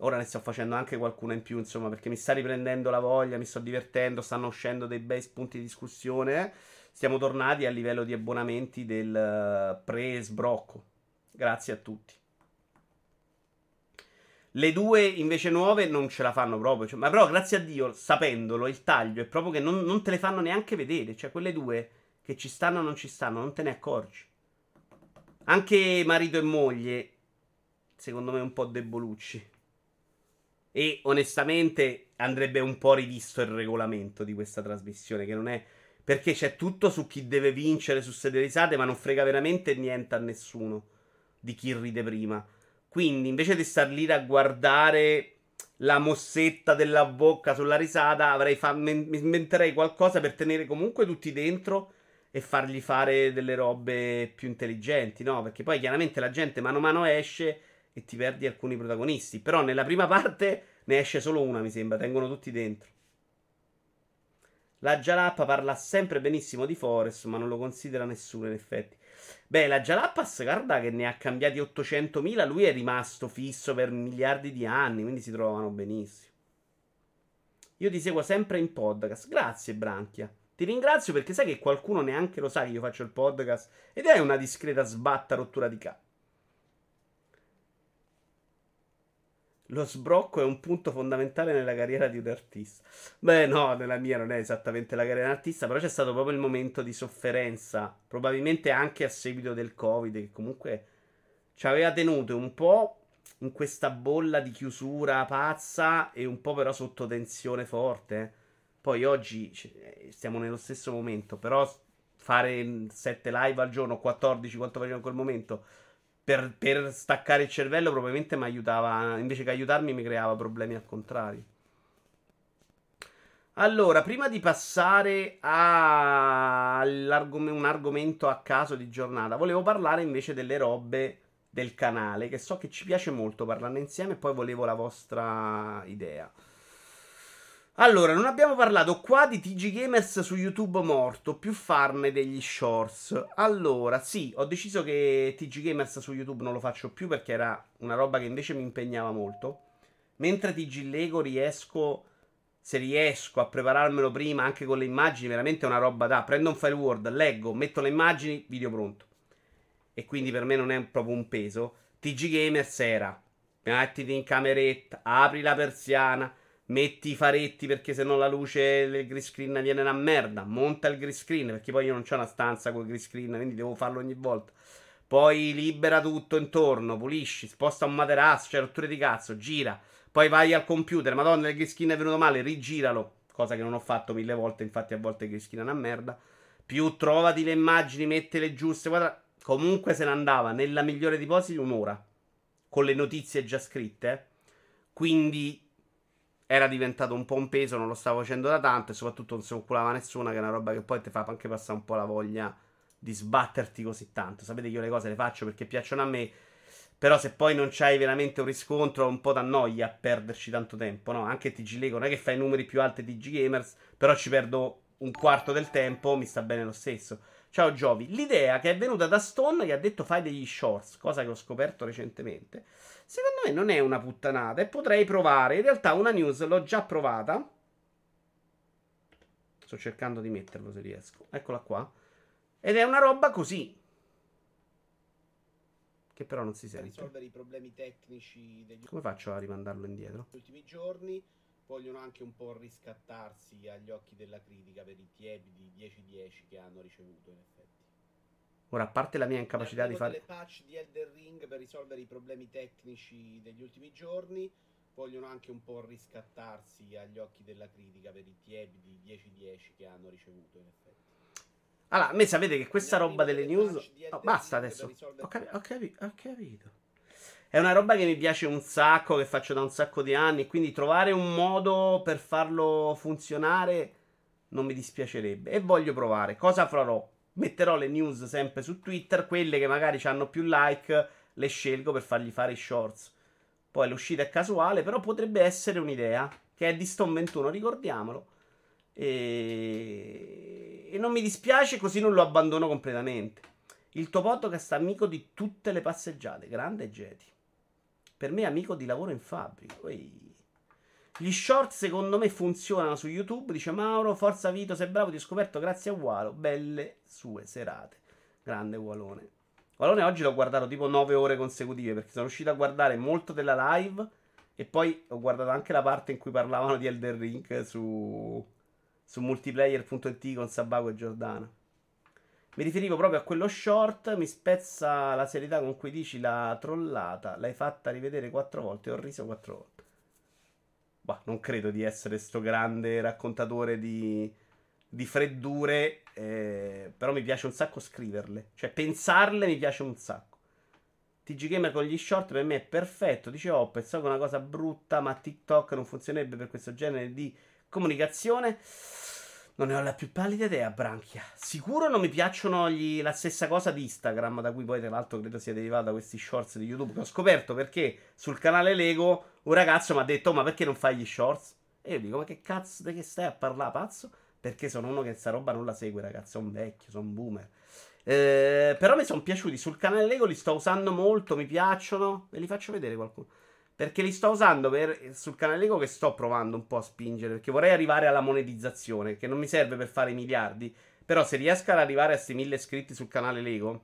Ora ne sto facendo anche qualcuna in più, insomma, perché mi sta riprendendo la voglia, mi sto divertendo, stanno uscendo dei bei spunti di discussione. Eh. Siamo tornati a livello di abbonamenti del uh, pre-sbrocco. Grazie a tutti. Le due invece nuove non ce la fanno proprio. Cioè, ma però, grazie a Dio, sapendolo, il taglio è proprio che non, non, te le fanno neanche vedere. Cioè, quelle due che ci stanno o non ci stanno, non te ne accorgi. Anche marito e moglie, secondo me, un po' debolucci. E onestamente andrebbe un po' rivisto il regolamento di questa trasmissione, che non è. Perché c'è tutto su chi deve vincere su sede risate, ma non frega veramente niente a nessuno di chi ride prima. Quindi invece di star lì a guardare la mossetta della bocca sulla risata, avrei fa- mi inventerei qualcosa per tenere comunque tutti dentro e fargli fare delle robe più intelligenti, no? Perché poi chiaramente la gente mano a mano esce e ti perdi alcuni protagonisti. Però nella prima parte ne esce solo una, mi sembra, tengono tutti dentro. La Jalappa parla sempre benissimo di Forest, ma non lo considera nessuno in effetti. Beh, la Jalapas, guarda che ne ha cambiati 800.000. Lui è rimasto fisso per miliardi di anni, quindi si trovano benissimo. Io ti seguo sempre in podcast. Grazie, Branchia. Ti ringrazio perché sai che qualcuno neanche lo sa che io faccio il podcast ed è una discreta sbatta rottura di capo. Lo sbrocco è un punto fondamentale nella carriera di un artista. Beh, no, nella mia non è esattamente la carriera di un artista, però c'è stato proprio il momento di sofferenza, probabilmente anche a seguito del Covid, che comunque ci aveva tenuto un po' in questa bolla di chiusura pazza e un po' però sotto tensione forte. Poi oggi stiamo nello stesso momento, però fare 7 live al giorno, 14 quanto facevo in quel momento, per, per staccare il cervello probabilmente mi aiutava, invece che aiutarmi mi creava problemi al contrario. Allora, prima di passare a un argomento a caso di giornata, volevo parlare invece delle robe del canale, che so che ci piace molto parlarne insieme e poi volevo la vostra idea. Allora, non abbiamo parlato qua di TG Gamers su YouTube morto, più farne degli shorts. Allora, sì, ho deciso che TG Gamers su YouTube non lo faccio più perché era una roba che invece mi impegnava molto. Mentre TG Lego riesco, se riesco a prepararmelo prima anche con le immagini, veramente è una roba da... Prendo un file Word, leggo, metto le immagini, video pronto e quindi per me non è proprio un peso. TG Gamers era mettiti in cameretta, apri la persiana, metti i faretti perché se no la luce del green screen viene una merda, monta il green screen perché poi io non ho una stanza con il green screen, quindi devo farlo ogni volta. Poi libera tutto intorno, pulisci, sposta un materasso, c'è rotture di cazzo, gira. Poi vai al computer, madonna il green screen è venuto male, rigiralo. Cosa che non ho fatto mille volte, infatti a volte il green screen è una merda. Più trovati le immagini, mettele giuste, guarda Comunque se ne andava nella migliore ipotesi un'ora. Con le notizie già scritte. Quindi era diventato un po' un peso, non lo stavo facendo da tanto e soprattutto non si occupava nessuno, che è una roba che poi ti fa anche passare un po' la voglia di sbatterti così tanto. Sapete che io le cose le faccio perché piacciono a me, però se poi non c'hai veramente un riscontro un po' t'annoia a perderci tanto tempo, no? Anche TG Lego non è che fai numeri più alti di TG Gamers, però ci perdo un quarto del tempo, mi sta bene lo stesso. Ciao Giovi. L'idea che è venuta da Stone gli ha detto fai degli shorts, cosa che ho scoperto recentemente. Secondo me non è una puttanata e potrei provare. In realtà una news l'ho già provata. Sto cercando di metterlo se riesco. Eccola qua. Ed è una roba così. Che però non si sente. risolvere i problemi tecnici degli Come faccio a rimandarlo indietro? ultimi giorni vogliono anche un po' riscattarsi agli occhi della critica per i tiepidi 10-10 che hanno ricevuto in effetti. Ora, a parte la mia incapacità di fare... le patch di Elder Ring per risolvere i problemi tecnici degli ultimi giorni, vogliono anche un po' riscattarsi agli occhi della critica per i tiepidi 10-10 che hanno ricevuto in effetti. Allora, a me sapete che questa roba delle news... Oh, basta adesso. Ho, capi- ho, capi- ho capito. È una roba che mi piace un sacco, che faccio da un sacco di anni. Quindi trovare un modo per farlo funzionare non mi dispiacerebbe. E voglio provare. Cosa farò? Metterò le news sempre su Twitter. Quelle che magari hanno più like, le scelgo per fargli fare i shorts. Poi l'uscita è casuale, però potrebbe essere un'idea. Che è di Stone 21, ricordiamolo. E... e non mi dispiace, così non lo abbandono completamente. Il tuo podcast amico di tutte le passeggiate. Grande Jeti. Per me è amico di lavoro in fabbrica. Ui. Gli short secondo me funzionano su YouTube. Dice Mauro, forza Vito, sei bravo, ti ho scoperto grazie a Walo. Belle sue serate. Grande Walone. Walone oggi l'ho guardato tipo 9 ore consecutive perché sono riuscito a guardare molto della live e poi ho guardato anche la parte in cui parlavano di Elder Ring su, su multiplayer.it con Sabaco e Giordana. Mi riferivo proprio a quello short. Mi spezza la serietà con cui dici la trollata. L'hai fatta rivedere quattro volte. Ho riso quattro volte. Bah, non credo di essere sto grande raccontatore di, di freddure. Eh, però mi piace un sacco scriverle. Cioè, pensarle mi piace un sacco. TG Gamer con gli short per me è perfetto. Dice oh, pensavo che una cosa brutta, ma TikTok non funzionerebbe per questo genere di comunicazione. Non ne ho la più pallida idea, Branchia. Sicuro non mi piacciono gli... la stessa cosa di Instagram, da cui poi tra l'altro credo sia derivato da questi shorts di YouTube che ho scoperto perché sul canale Lego un ragazzo mi ha detto ma perché non fai gli shorts? E io dico ma che cazzo di che stai a parlare, pazzo? Perché sono uno che sta roba non la segue, ragazzi, sono vecchio, sono boomer. Eh, però mi sono piaciuti, sul canale Lego li sto usando molto, mi piacciono, ve li faccio vedere qualcuno. Perché li sto usando per, sul canale Lego che sto provando un po' a spingere. Perché vorrei arrivare alla monetizzazione. Che non mi serve per fare i miliardi. Però se riesco ad arrivare a questi mille iscritti sul canale Lego.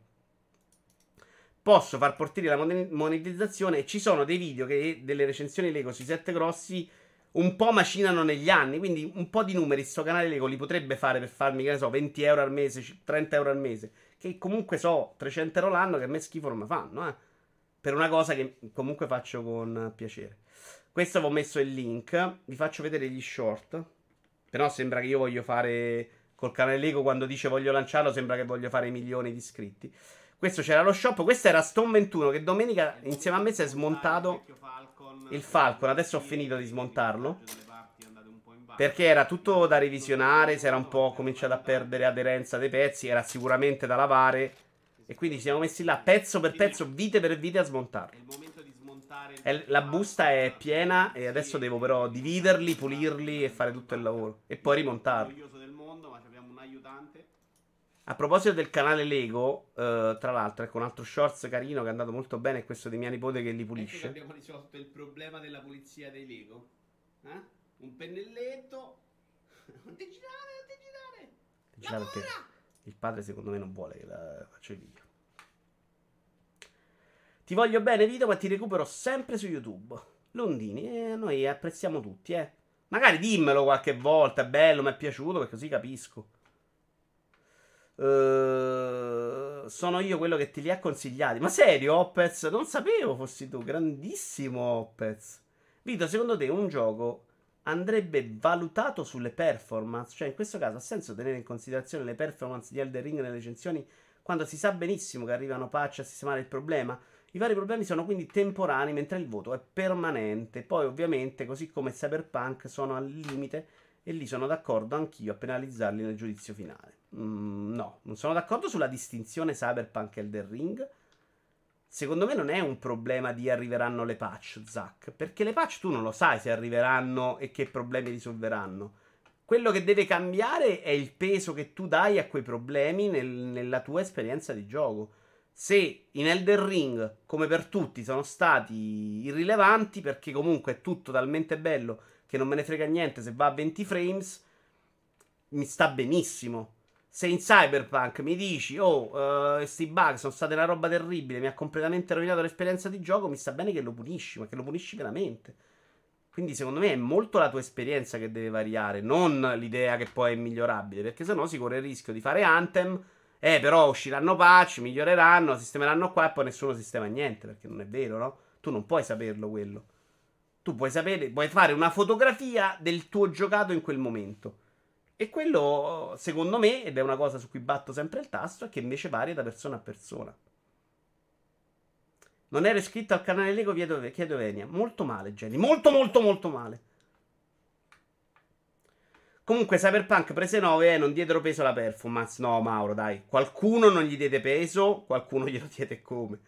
posso far partire la mon- monetizzazione e ci sono dei video che delle recensioni Lego sui 7 grossi un po' macinano negli anni, quindi un po' di numeri sto canale Lego li potrebbe fare per farmi, che ne so, 20 euro al mese, 30 euro al mese, che comunque so 300 euro l'anno che a me schifo non mi fanno, eh. Per una cosa che comunque faccio con piacere. Questo avevo messo il link, vi faccio vedere gli short, però sembra che io voglio fare col canale Lego quando dice voglio lanciarlo, sembra che voglio fare milioni di iscritti. Questo c'era lo shop, questo era Stone 21 che domenica insieme a me si è smontato il Falcon, adesso ho finito di smontarlo. Perché era tutto da revisionare, si era un po' cominciato a perdere aderenza dei pezzi, era sicuramente da lavare. E quindi ci siamo messi là pezzo per pezzo, vite per vite a smontarlo. La busta è piena e adesso devo però dividerli, pulirli e fare tutto il lavoro. E poi rimontarli. A proposito del canale Lego, uh, tra l'altro, ecco un altro shorts carino che è andato molto bene è questo di mia nipote che li pulisce. Ecco abbiamo risolto il problema della pulizia dei Lego. Eh? Un pennelletto. Non ti girare, non ti girare. Ti girare perché il padre secondo me non vuole che la faccio i video. Ti voglio bene video, ma ti recupero sempre su YouTube. Londini, eh, noi apprezziamo tutti, eh. Magari dimmelo qualche volta, è bello, mi è piaciuto, perché così capisco. Uh, sono io quello che te li ha consigliati. Ma serio, Opez? Non sapevo fossi tu. Grandissimo Opez. Vito, secondo te un gioco andrebbe valutato sulle performance? Cioè, in questo caso ha senso tenere in considerazione le performance di Elder Ring nelle recensioni quando si sa benissimo che arrivano patch a sistemare il problema? I vari problemi sono quindi temporanei, mentre il voto è permanente. Poi, ovviamente, così come Cyberpunk, sono al limite e lì sono d'accordo anch'io a penalizzarli nel giudizio finale. Mm, no, non sono d'accordo sulla distinzione Cyberpunk e Elden Ring. Secondo me non è un problema di arriveranno le patch, Zack. Perché le patch tu non lo sai se arriveranno e che problemi risolveranno. Quello che deve cambiare è il peso che tu dai a quei problemi nel, nella tua esperienza di gioco. Se in Elden Ring, come per tutti, sono stati irrilevanti, perché comunque è tutto talmente bello che non me ne frega niente se va a 20 frames, mi sta benissimo. Se in Cyberpunk mi dici, oh, questi uh, bug sono state una roba terribile, mi ha completamente rovinato l'esperienza di gioco, mi sta bene che lo punisci, ma che lo punisci veramente. Quindi secondo me è molto la tua esperienza che deve variare, non l'idea che poi è migliorabile, perché sennò si corre il rischio di fare Anthem, eh però usciranno patch, miglioreranno, sistemeranno qua e poi nessuno sistema niente, perché non è vero, no? Tu non puoi saperlo quello. Tu puoi sapere, puoi fare una fotografia del tuo giocato in quel momento. E quello, secondo me, ed è una cosa su cui batto sempre il tasto, è che invece varia da persona a persona. Non ero iscritto al canale Lego, chiedo, Venia. Molto male, Jenny. Molto, molto, molto male. Comunque, Cyberpunk prese 9 e non diedero peso alla performance. No, Mauro, dai. Qualcuno non gli diede peso, qualcuno glielo diede come.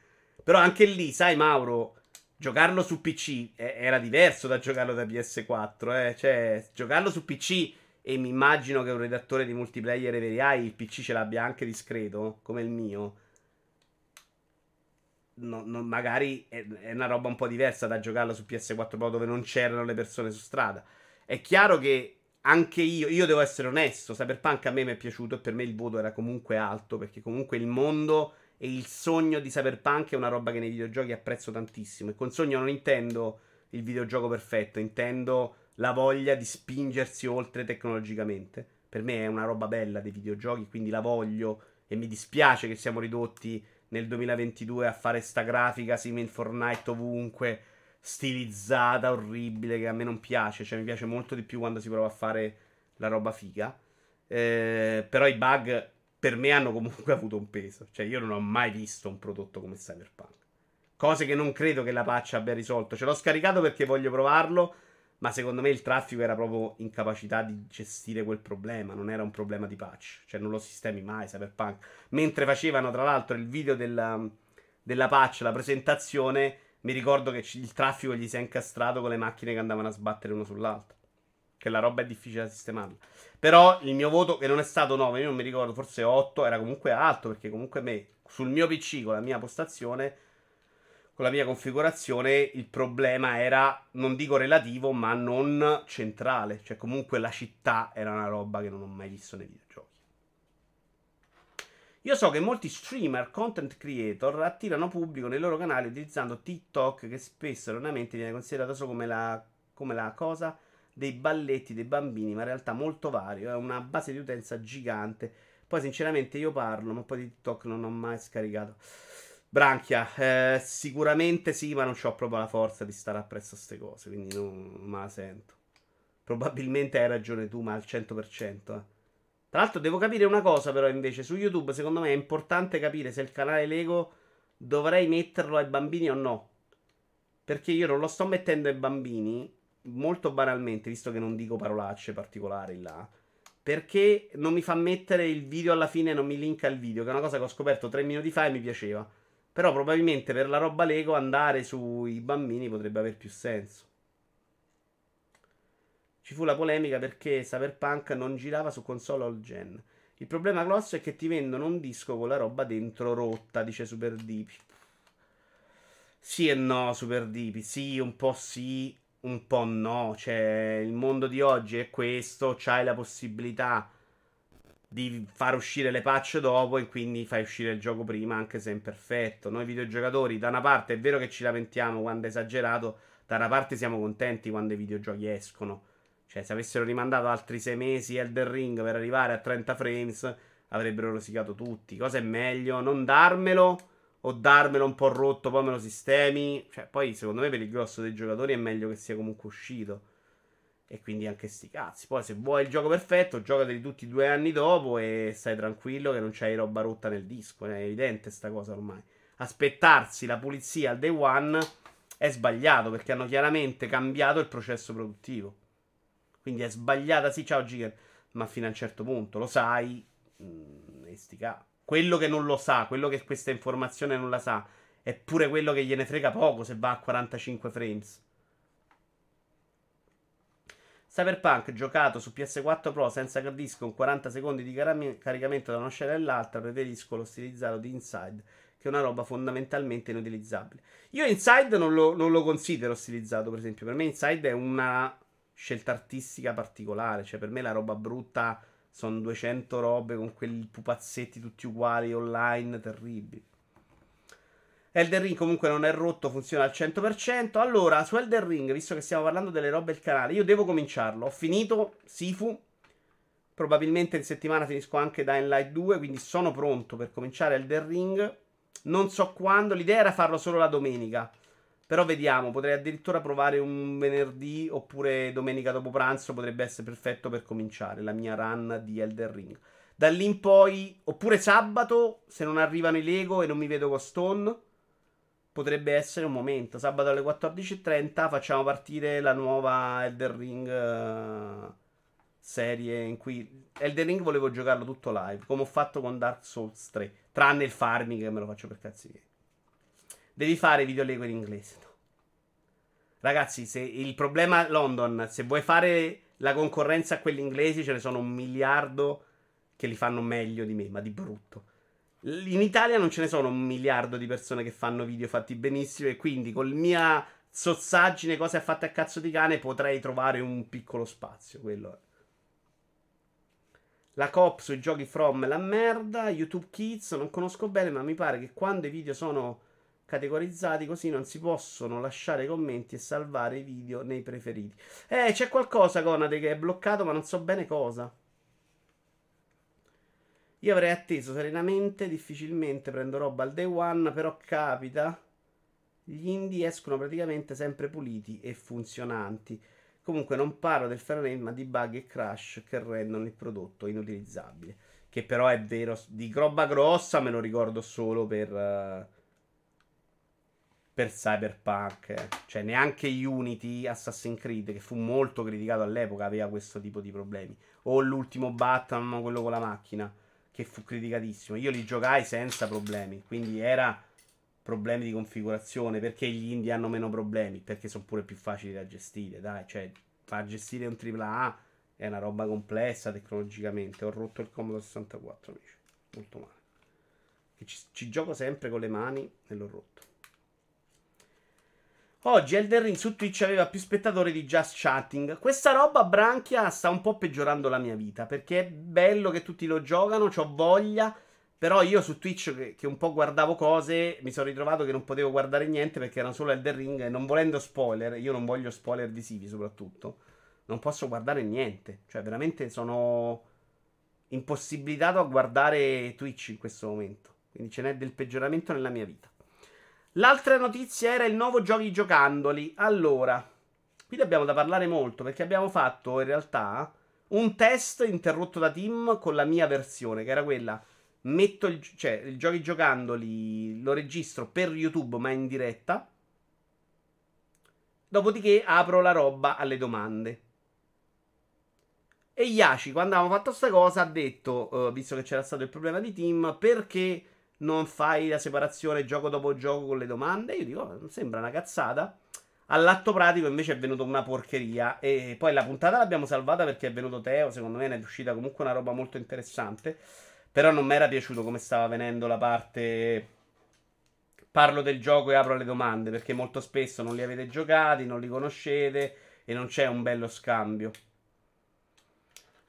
Però anche lì, sai, Mauro, giocarlo su PC era diverso da giocarlo da PS4. Eh? Cioè, giocarlo su PC e mi immagino che un redattore di multiplayer EVRI il PC ce l'abbia anche discreto, come il mio. No, no, magari è, è, una roba un po' diversa da giocarlo su PS4 Pro dove non c'erano le persone su strada. È chiaro che anche io, io devo essere onesto, Cyberpunk a me mi è piaciuto e per me il voto era comunque alto perché comunque il mondo e il sogno di Cyberpunk è una roba che nei videogiochi apprezzo tantissimo e con sogno non intendo il videogioco perfetto, intendo la voglia di spingersi oltre tecnologicamente. Per me è una roba bella dei videogiochi, quindi la voglio e mi dispiace che siamo ridotti nel 2022 a fare sta grafica simile Fortnite ovunque, stilizzata, orribile, che a me non piace, cioè mi piace molto di più quando si prova a fare la roba figa. Eh, però i bug per me hanno comunque avuto un peso, cioè io non ho mai visto un prodotto come Cyberpunk. Cose che non credo che la patch abbia risolto. Ce l'ho scaricato perché voglio provarlo ma secondo me il traffico era proprio incapacità di gestire quel problema. Non era un problema di patch. Cioè, non lo sistemi mai Cyberpunk. Mentre facevano, tra l'altro, il video della, della patch, la presentazione. Mi ricordo che il traffico gli si è incastrato con le macchine che andavano a sbattere uno sull'altro. Che la roba è difficile da sistemare. Però il mio voto, che non è stato 9, io non mi ricordo, forse 8, era comunque alto. Perché comunque me, sul mio PC, con la mia postazione con la mia configurazione il problema era, non dico relativo, ma non centrale. Cioè, comunque la città era una roba che non ho mai visto nei videogiochi. Io so che molti streamer, content creator attirano pubblico nei loro canali utilizzando TikTok, che spesso erroneamente viene considerato solo come la, come la cosa dei balletti dei bambini, ma in realtà molto vario. È una base di utenza gigante. Poi, sinceramente, io parlo, ma poi di TikTok non ho mai scaricato. Branchia, eh, sicuramente sì, ma non ho proprio la forza di stare appresso a queste cose, quindi non, non me la sento. Probabilmente hai ragione tu, ma al 100%. Eh. Tra l'altro devo capire una cosa però invece, su YouTube secondo me è importante capire se il canale Lego dovrei metterlo ai bambini o no. Perché io non lo sto mettendo ai bambini, molto banalmente, visto che non dico parolacce particolari là. Perché non mi fa mettere il video alla fine e non mi linka il video, che è una cosa che ho scoperto tre minuti fa e mi piaceva. Però probabilmente per la roba Lego andare sui bambini potrebbe aver più senso. Ci fu la polemica perché Cyberpunk non girava su console all gen. Il problema grosso è che ti vendono un disco con la roba dentro rotta, dice Super Deep. Sì e no, Super Deep. Sì, un po' sì, un po' no. Cioè, il mondo di oggi è questo. C'hai la possibilità di far uscire le patch dopo e quindi fai uscire il gioco prima, anche se è imperfetto. Noi videogiocatori, da una parte è vero che ci lamentiamo quando è esagerato, da una parte siamo contenti quando i videogiochi escono. Cioè, se avessero rimandato altri 6 mesi Elder Ring per arrivare a 30 frames, avrebbero rosicato tutti. Cosa è meglio? Non darmelo o darmelo un po' rotto, poi me lo sistemi? Cioè, poi secondo me per il grosso dei giocatori è meglio che sia comunque uscito. E quindi anche sti cazzi. Poi se vuoi il gioco perfetto, giocateli tutti due anni dopo e stai tranquillo che non c'hai roba rotta nel disco. È evidente sta cosa ormai. Aspettarsi la pulizia al day one è sbagliato perché hanno chiaramente cambiato il processo produttivo. Quindi è sbagliata, sì, ciao Giger, ma fino a un certo punto lo sai. Mh, mm, quello che non lo sa, quello che questa informazione non la sa, è pure quello che gliene frega poco se va a 45 frames. Cyberpunk giocato su PS4 Pro senza hard disk con 40 secondi di car- caricamento da una scena all'altra, preferisco lo stilizzato di Inside, che è una roba fondamentalmente inutilizzabile. Io Inside non lo, non lo considero stilizzato, per esempio. Per me Inside è una scelta artistica particolare. Cioè, per me la roba brutta sono 200 robe con quei pupazzetti tutti uguali online, terribili. Elden Ring comunque non è rotto, funziona al 100%. Allora, su Elden Ring, visto che stiamo parlando delle robe del canale, io devo cominciarlo. Ho finito Sifu. Probabilmente in settimana finisco anche Dying Light 2, quindi sono pronto per cominciare Elden Ring. Non so quando, l'idea era farlo solo la domenica. Però vediamo, potrei addirittura provare un venerdì oppure domenica dopo pranzo, potrebbe essere perfetto per cominciare la mia run di Elder Ring. Da lì in poi, oppure sabato, se non arrivano i Lego e non mi vedo con Stone, potrebbe essere un momento. Sabato alle 14.30 facciamo partire la nuova Elder Ring uh, serie in cui Elder Ring volevo giocarlo tutto live, come ho fatto con Dark Souls 3, tranne il farming che me lo faccio per cazzi miei. Devi fare video Lego in inglese. No. Ragazzi, se il problema London, se vuoi fare la concorrenza a quelli inglesi, ce ne sono un miliardo che li fanno meglio di me, ma di brutto. In Italia non ce ne sono un miliardo di persone che fanno video fatti benissimo e quindi con la mia sozzaggine, cose fatte a cazzo di cane, potrei trovare un piccolo spazio. Quello è. La COP sui giochi From è la merda. YouTube Kids non conosco bene, ma mi pare che quando i video sono categorizzati così non si possono lasciare commenti e salvare i video nei preferiti. Eh, c'è qualcosa, Conate, che è bloccato, ma non so bene cosa. Io avrei atteso serenamente, difficilmente prendo roba al day one, però capita. Gli indie escono praticamente sempre puliti e funzionanti. Comunque non parlo del frame ma di bug e crash che rendono il prodotto inutilizzabile. Che però è vero, di roba grossa me lo ricordo solo per... Uh, per Cyberpunk. Cioè, neanche Unity, Assassin's Creed, che fu molto criticato all'epoca, aveva questo tipo di problemi. O l'ultimo Batman, quello con la macchina, che fu criticatissimo. Io li giocai senza problemi, quindi era problemi di configurazione. Perché gli indie hanno meno problemi? Perché sono pure più facili da gestire, dai. Cioè, far gestire un AAA è una roba complessa tecnologicamente. Ho rotto il Comodo 64, amici. Molto male. Ci, ci gioco sempre con le mani e l'ho rotto. Oggi Elden Ring su Twitch aveva più spettatori di Just Chatting. Questa roba branchia sta un po' peggiorando la mia vita. Perché è bello che tutti lo giocano, ho voglia. Però io su Twitch, che, che un po' guardavo cose, mi sono ritrovato che non potevo guardare niente perché erano solo Elden Ring. E non volendo spoiler, io non voglio spoiler visivi soprattutto. Non posso guardare niente. Cioè, veramente sono impossibilitato a guardare Twitch in questo momento. Quindi ce n'è del peggioramento nella mia vita. L'altra notizia era il nuovo giochi giocandoli. Allora, qui abbiamo da parlare molto perché abbiamo fatto in realtà un test interrotto da Tim con la mia versione, che era quella metto il, cioè, il giochi giocandoli, lo registro per YouTube ma in diretta. Dopodiché apro la roba alle domande. E Yashi, quando avevamo fatto questa cosa, ha detto, uh, visto che c'era stato il problema di team, perché non fai la separazione gioco dopo gioco con le domande? Io dico, oh, sembra una cazzata. All'atto pratico invece è venuto una porcheria. E poi la puntata l'abbiamo salvata perché è venuto Teo. Secondo me ne è uscita comunque una roba molto interessante. Però non mi era piaciuto come stava venendo la parte. Parlo del gioco e apro le domande. Perché molto spesso non li avete giocati, non li conoscete e non c'è un bello scambio.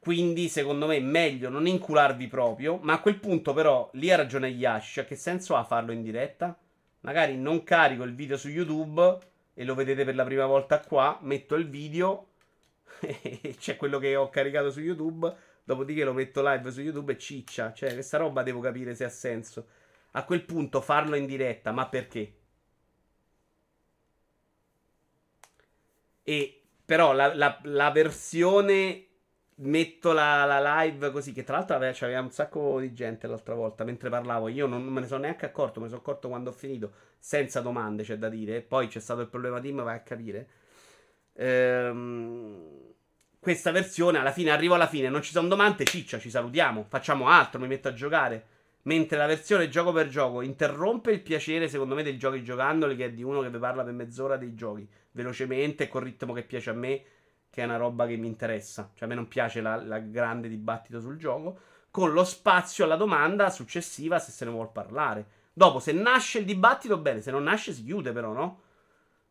Quindi, secondo me, è meglio non incularvi proprio. Ma a quel punto, però, lì ha ragione Yash. Cioè, che senso ha farlo in diretta? Magari non carico il video su YouTube e lo vedete per la prima volta qua. Metto il video. e c'è quello che ho caricato su YouTube. Dopodiché lo metto live su YouTube e ciccia. Cioè, questa roba devo capire se ha senso. A quel punto farlo in diretta, ma perché? E però la, la, la versione metto la, la, live così, che tra l'altro c'aveva un sacco di gente l'altra volta mentre parlavo. Io non me ne sono neanche accorto, me ne sono accorto quando ho finito, senza domande, c'è da dire. Poi c'è stato il problema team, vai a capire. Ehm questa versione alla fine arrivo alla fine, non ci sono domande, ciccia, ci salutiamo, facciamo altro, mi metto a giocare. Mentre la versione gioco per gioco interrompe il piacere, secondo me, dei giochi giocandoli, che è di uno che vi parla per mezz'ora dei giochi, velocemente col ritmo che piace a me, che è una roba che mi interessa. Cioè, a me non piace la grande dibattito sul gioco, con lo spazio alla domanda successiva se se ne vuol parlare. Dopo, se nasce il dibattito, bene, se non nasce si chiude però, no?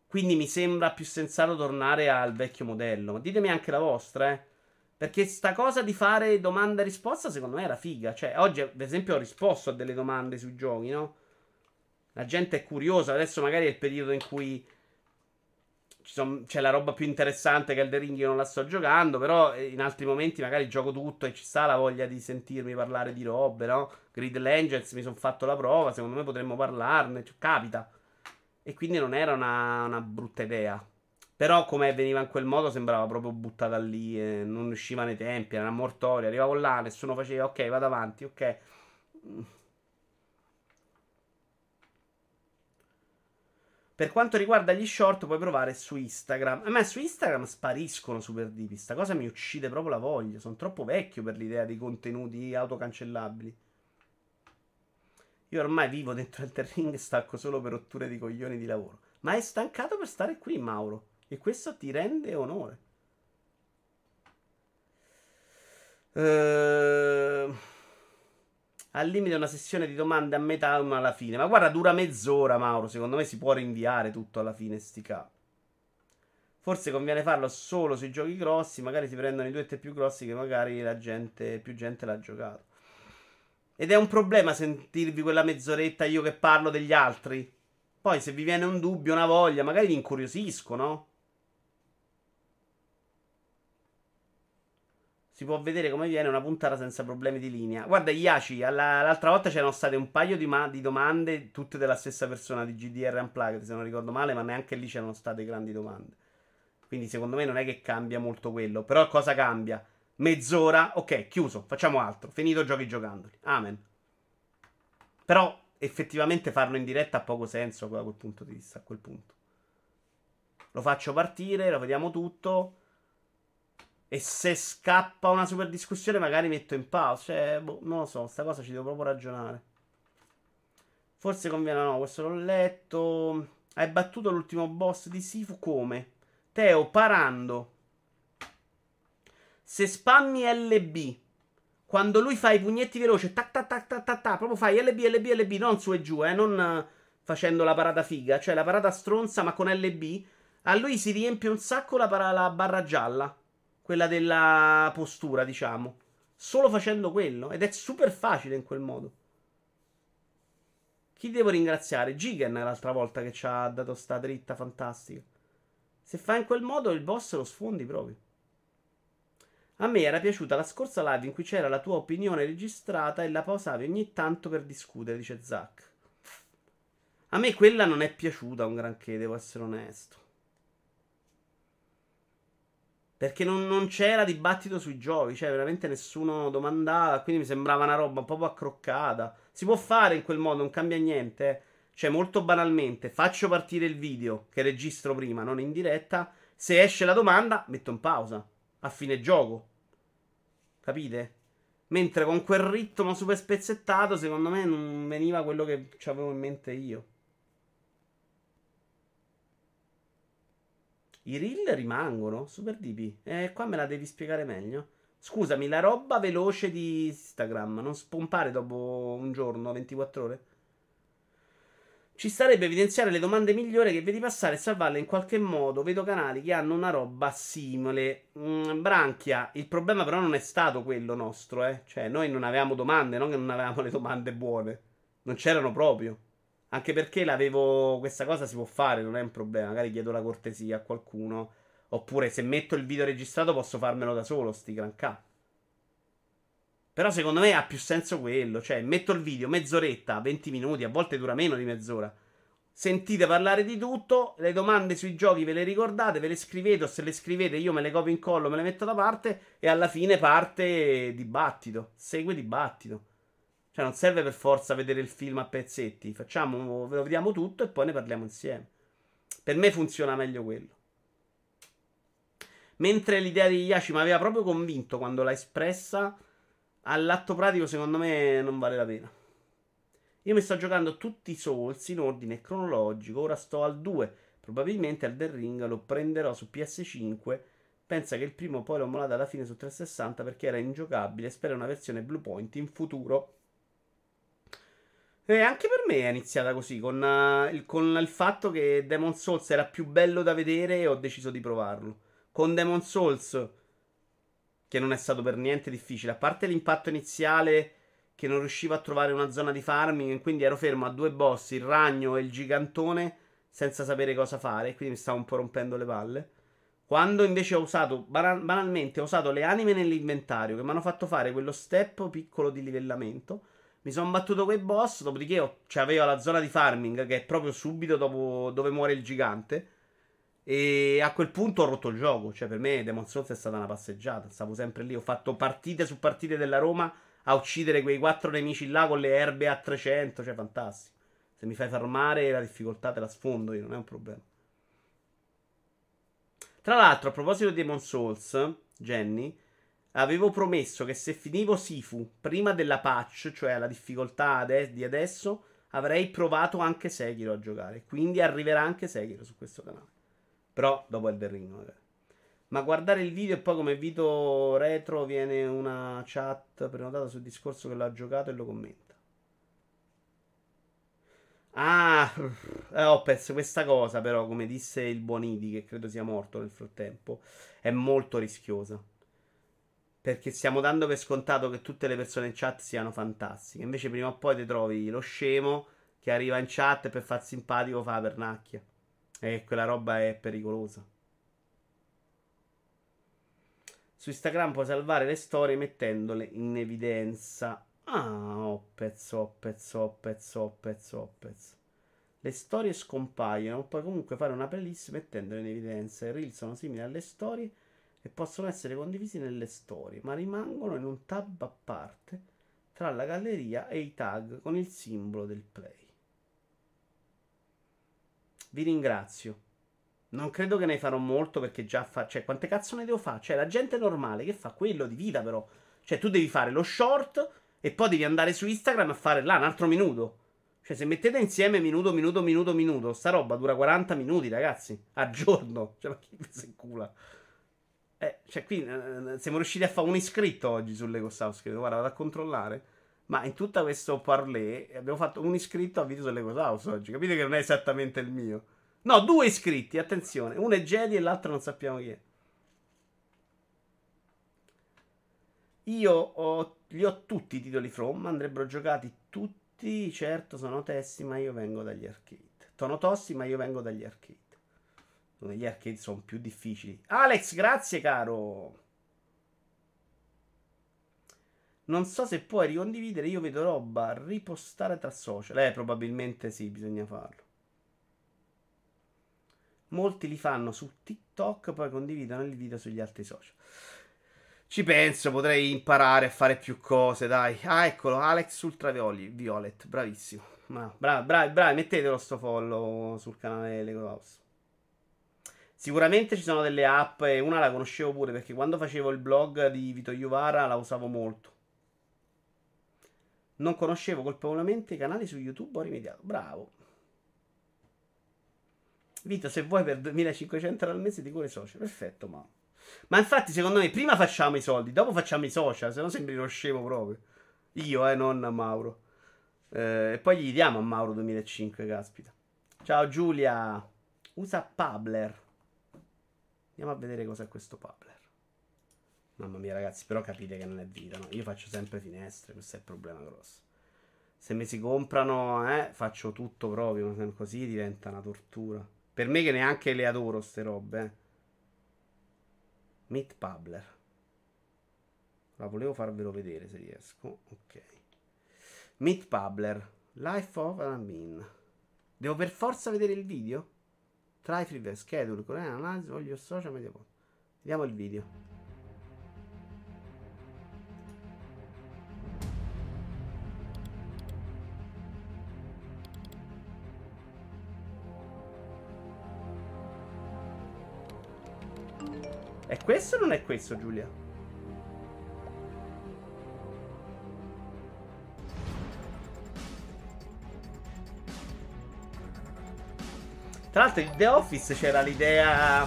Quindi mi sembra più sensato tornare al vecchio modello. Ditemi anche la vostra, eh. Perché sta cosa di fare domanda e risposta, secondo me era figa. Cioè, oggi, ad esempio, ho risposto a delle domande sui giochi, no? La gente è curiosa. Adesso magari è il periodo in cui son, c'è la roba più interessante che The Ring io non la sto giocando. Però eh, in altri momenti magari gioco tutto e ci sta la voglia di sentirmi parlare di robe, no? Grid Legends mi sono fatto la prova. Secondo me potremmo parlarne. Cioè, capita. E quindi non era una, una brutta idea. Però come veniva in quel modo sembrava proprio buttata lì, eh, non usciva nei tempi, era una mortoria. Arrivavo là, nessuno faceva, ok, vado avanti, ok. Per quanto riguarda gli short, puoi provare su Instagram. A me su Instagram spariscono super deep. Questa cosa mi uccide proprio la voglia. Sono troppo vecchio per l'idea di contenuti autocancellabili. Io ormai vivo dentro il terring e stacco solo per rotture di coglioni di lavoro. Ma è stancato per stare qui, Mauro. E questo ti rende onore. Ehm... Al limite una sessione di domande a metà una alla fine. Ma guarda, dura mezz'ora, Mauro. Secondo me si può rinviare tutto alla fine, sti capi. Forse conviene farlo solo sui giochi grossi. Magari si prendono i due e più grossi che magari la gente, più gente l'ha giocato. Ed è un problema sentirvi quella mezz'oretta io che parlo degli altri. Poi se vi viene un dubbio, una voglia, magari vi incuriosisco, no? Si può vedere come viene una puntata senza problemi di linea. Guarda, Iaci, l'altra volta c'erano state un paio di, ma- di, domande, tutte della stessa persona di GDR Unplugged, se non ricordo male, ma neanche lì c'erano state grandi domande. Quindi secondo me non è che cambia molto quello. Però cosa cambia? mezz'ora, ok, chiuso, facciamo altro, finito giochi giocandoli. Amen. Però effettivamente farlo in diretta ha poco senso da quel punto di vista, a quel punto. Lo faccio partire, lo vediamo tutto. E se scappa una super discussione, magari metto in pausa. Cioè, boh, non lo so, sta cosa ci devo proprio ragionare. Forse conviene, no, questo l'ho letto. Hai battuto l'ultimo boss di Sifu come? Teo, parando se spammi LB, quando lui fa i pugnetti veloci, tac tac tac tac tac, tac proprio fai LB, LB, LB, non su e giù, eh, non uh, facendo la parata figa, cioè la parata stronza ma con LB, a lui si riempie un sacco la, para- la barra gialla, quella della postura, diciamo, solo facendo quello, ed è super facile in quel modo. Chi devo ringraziare? Gigan l'altra volta che ci ha dato sta dritta fantastica. Se fai in quel modo il boss lo sfondi proprio. A me era piaciuta la scorsa live in cui c'era la tua opinione registrata e la pausavi ogni tanto per discutere, dice Zack. A me quella non è piaciuta un granché, devo essere onesto. Perché non, non, c'era dibattito sui giochi, cioè veramente nessuno domandava, quindi mi sembrava una roba un po' accroccata. Si può fare in quel modo, non cambia niente. Cioè, molto banalmente, faccio partire il video che registro prima, non in diretta. Se esce la domanda, metto in pausa a fine gioco. Capite? Mentre con quel ritmo super spezzettato, secondo me non veniva quello che avevo in mente io. I reel rimangono? Super DP. Eh, qua me la devi spiegare meglio. Scusami, la roba veloce di Instagram non spompare dopo un giorno, 24 ore? Ci starebbe evidenziare le domande migliori che vedi passare e salvarle in qualche modo. Vedo canali che hanno una roba simile. Mm, Branchia, il problema però non è stato quello nostro, eh. Cioè, noi non avevamo domande, non che non avevamo le domande buone. Non c'erano proprio. Anche perché l'avevo. Questa cosa si può fare, non è un problema. Magari chiedo la cortesia a qualcuno. Oppure se metto il video registrato posso farmelo da solo, sti gran K. Però secondo me ha più senso quello. Cioè, metto il video, mezz'oretta, 20 minuti, a volte dura meno di mezz'ora. Sentite parlare di tutto, le domande sui giochi ve le ricordate, ve le scrivete o se le scrivete io me le copio in collo, me le metto da parte e alla fine parte dibattito, segue dibattito. Cioè non serve per forza vedere il film a pezzetti, facciamo, ve lo vediamo tutto e poi ne parliamo insieme. Per me funziona meglio quello. Mentre l'idea di Yashi mi aveva proprio convinto quando l'ha espressa all'atto pratico secondo me non vale la pena. Io mi sto giocando tutti i Souls in ordine cronologico, ora sto al 2, probabilmente al The Ring lo prenderò su PS5. Pensa che il primo poi l'ho molato alla fine su 360 perché era ingiocabile, spero una versione Bluepoint in futuro. E anche per me è iniziata così, con, uh, il, con il fatto che Demon Souls era più bello da vedere e ho deciso di provarlo. Con Demon Souls che non è stato per niente difficile. A parte l'impatto iniziale che non riuscivo a trovare una zona di farming, quindi ero fermo a due boss, il ragno e il gigantone, senza sapere cosa fare, quindi mi stavo un po' rompendo le palle. Quando invece ho usato, banalmente, ho usato le anime nell'inventario, che mi hanno fatto fare quello step piccolo di livellamento, mi sono battuto quei boss, dopodiché ho, cioè, avevo la zona di farming, che è proprio subito dopo dove muore il gigante, e a quel punto ho rotto il gioco. Cioè, per me Demon Souls è stata una passeggiata. Stavo sempre lì. Ho fatto partite su partite della Roma a uccidere quei quattro nemici là con le erbe a 300. Cioè, fantastico. Se mi fai fermare, la difficoltà te la sfondo io, non è un problema. Tra l'altro, a proposito di Demon Souls, Jenny, avevo promesso che se finivo Sifu prima della patch, cioè la difficoltà di adesso, avrei provato anche Sekiro a giocare. Quindi arriverà anche Sekiro su questo canale. Però dopo Elden Ring magari. Ma guardare il video e poi come video retro viene una chat prenotata sul discorso che l'ha giocato e lo commenta. Ah, eh, ho perso questa cosa però, come disse il Buonidi, che credo sia morto nel frattempo, è molto rischiosa. Perché stiamo dando per scontato che tutte le persone in chat siano fantastiche. Invece prima o poi ti trovi lo scemo che arriva in chat per far simpatico fa la pernacchia. E quella roba è pericolosa. Su Instagram puoi salvare le storie mettendole in evidenza. Ah, Oppez, Oppez, Oppez, Oppez, Oppez. Le storie scompaiono, puoi comunque fare una playlist mettendole in evidenza. I reel sono simili alle storie e possono essere condivisi nelle storie, ma rimangono in un tab a parte tra la galleria e i tag con il simbolo del play. Vi ringrazio. Non credo che ne farò molto perché già fa. Cioè, quante cazzo ne devo fare? Cioè, la gente normale che fa quello di vita, però. Cioè, tu devi fare lo short e poi devi andare su Instagram a fare là un altro minuto. Cioè, se mettete insieme minuto, minuto, minuto, minuto, sta roba dura 40 minuti, ragazzi. A giorno. Cioè, ma chi si incula? Eh, cioè, qui eh, siamo riusciti a fare un iscritto oggi su Lego House. Guarda, vado a controllare. Ma in tutto questo parlé abbiamo fatto un iscritto a video sulle House oggi. Capite che non è esattamente il mio. No, due iscritti, attenzione. Uno è Jedi e l'altro non sappiamo chi è. Io ho, li ho tutti i titoli From, andrebbero giocati tutti, certo, sono tessi, ma io vengo dagli arcade. Sono tossi, ma io vengo dagli arcade. Gli arcade sono più difficili. Alex, grazie, caro. Non so se puoi ricondividere. Io vedo roba ripostare tra social. Eh, probabilmente sì, bisogna farlo. Molti li fanno su TikTok, poi condividono il video sugli altri social. Ci penso, potrei imparare a fare più cose, dai. Ah, eccolo, Alex Ultraviolet, bravissimo. Ma, bravi, bravi, mettetelo sto follow sul canale Lego House. Sicuramente ci sono delle app e una la conoscevo pure perché quando facevo il blog di Vito Iuvara la usavo molto. Non conoscevo colpevolmente i canali su YouTube, ho rimediato. Bravo. Vito, se vuoi per 2500 al mese ti cura i social. Perfetto, ma. Ma infatti, secondo me, prima facciamo i soldi, dopo facciamo i social, se no sembri uno scemo proprio. Io, eh, non a Mauro. Eh, e poi gli diamo a Mauro 2005, caspita. Ciao Giulia. Usa Pabler. Andiamo a vedere cos'è questo Pabler. Mamma mia, ragazzi, però capite che non è vita, no? Io faccio sempre finestre, questo è il problema grosso. Se mi si comprano, eh, faccio tutto proprio, così diventa una tortura. Per me che neanche le adoro ste robe, eh. Meat Pabler. La volevo farvelo vedere se riesco. Ok. Meat Pabler. Life of Amin. Devo per forza vedere il video? Try free schedule, con analisi, voglio social media. Vediamo il video. È questo o non è questo, Giulia? Tra l'altro in The Office c'era l'idea...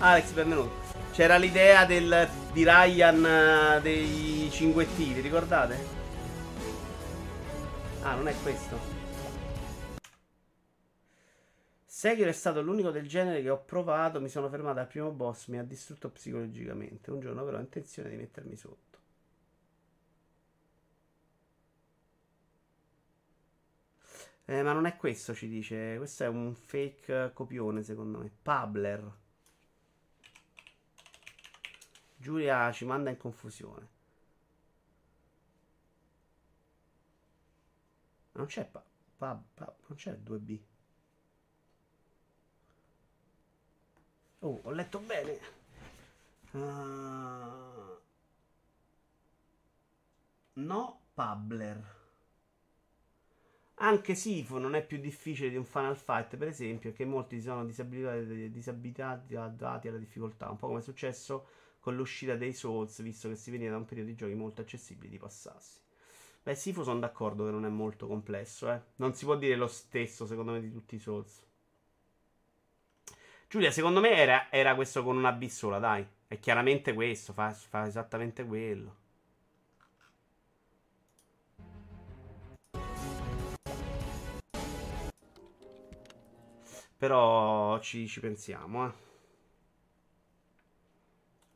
Alex, benvenuto. C'era l'idea del, di Ryan eh, dei cinguettini, ricordate? Ah, non è questo. Sekiro è stato l'unico del genere che ho provato, mi sono fermato al primo boss, mi ha distrutto psicologicamente. Un giorno però ho intenzione di mettermi sotto. Eh, ma non è questo, ci dice. Questo è un fake copione, secondo me. Pabler. Giulia ci manda in confusione. Non c'è pa, pa, pa non c'è 2B. Oh, ho letto bene. Uh... No, Pabler. Anche Sifo non è più difficile di un Final Fight, per esempio, perché molti sono disabilitati, disabilitati dati alla difficoltà, un po' come è successo con l'uscita dei Souls, visto che si veniva da un periodo di giochi molto accessibili di passarsi. Beh, Sifo sono d'accordo che non è molto complesso, eh. Non si può dire lo stesso, secondo me, di tutti i Souls. Giulia, secondo me era, era questo con una B sola, dai. È chiaramente questo, fa, fa esattamente quello. Però ci, ci pensiamo, eh.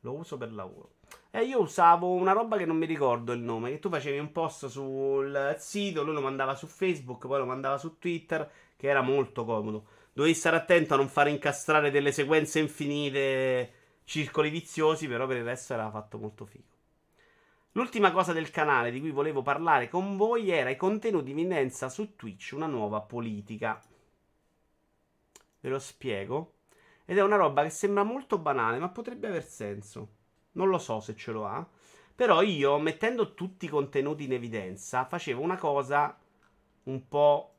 Lo uso per lavoro. E eh, io usavo una roba che non mi ricordo il nome. Che tu facevi un post sul sito, lui lo mandava su Facebook, poi lo mandava su Twitter, che era molto comodo. Dovevi stare attento a non fare incastrare delle sequenze infinite, circoli viziosi, però per il resto era fatto molto figo. L'ultima cosa del canale di cui volevo parlare con voi era i contenuti in evidenza su Twitch, una nuova politica. Ve lo spiego. Ed è una roba che sembra molto banale, ma potrebbe aver senso. Non lo so se ce lo ha. Però io, mettendo tutti i contenuti in evidenza, facevo una cosa un po'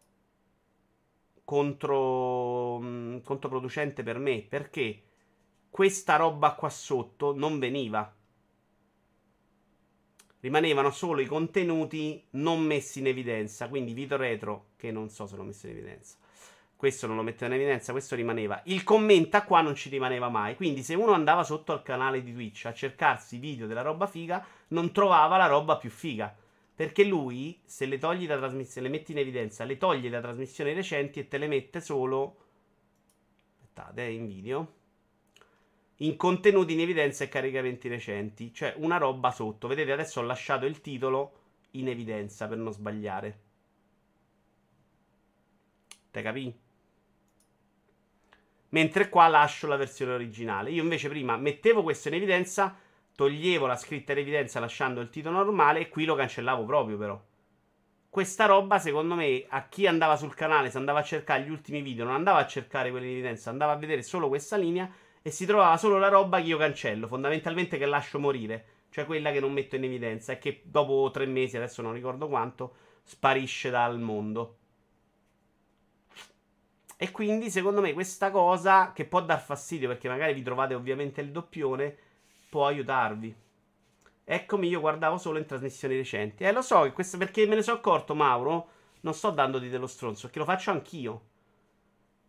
contro, mh, controproducente per me perché questa roba qua sotto non veniva. Rimanevano solo i contenuti non messi in evidenza. Quindi video retro, che non so se l'ho messo in evidenza. Questo non lo mettevo in evidenza, questo rimaneva. Il commenta qua non ci rimaneva mai. Quindi se uno andava sotto al canale di Twitch a cercarsi video della roba figa, non trovava la roba più figa. Perché lui, se le togli da trasmissione, le metti in evidenza, le toglie da trasmissioni recenti e te le mette solo. Aspettate, eh, in video. In contenuti in evidenza e caricamenti recenti. Cioè una roba sotto. Vedete, adesso ho lasciato il titolo in evidenza per non sbagliare. Te capì? Mentre qua lascio la versione originale. Io invece prima mettevo questo in evidenza, toglievo la scritta in evidenza lasciando il titolo normale e qui lo cancellavo proprio però. Questa roba, secondo me, a chi andava sul canale, se andava a cercare gli ultimi video, non andava a cercare quelli in evidenza, andava a vedere solo questa linea e si trovava solo la roba che io cancello, fondamentalmente che lascio morire, cioè quella che non metto in evidenza e che dopo tre mesi, adesso non ricordo quanto, sparisce dal mondo. E quindi, secondo me, questa cosa che può dar fastidio perché magari vi trovate ovviamente il doppione, può aiutarvi. Eccomi, io guardavo solo in trasmissioni recenti. Eh, lo so, che questo, perché me ne sono accorto, Mauro. Non sto dandoti dello stronzo, perché lo faccio anch'io.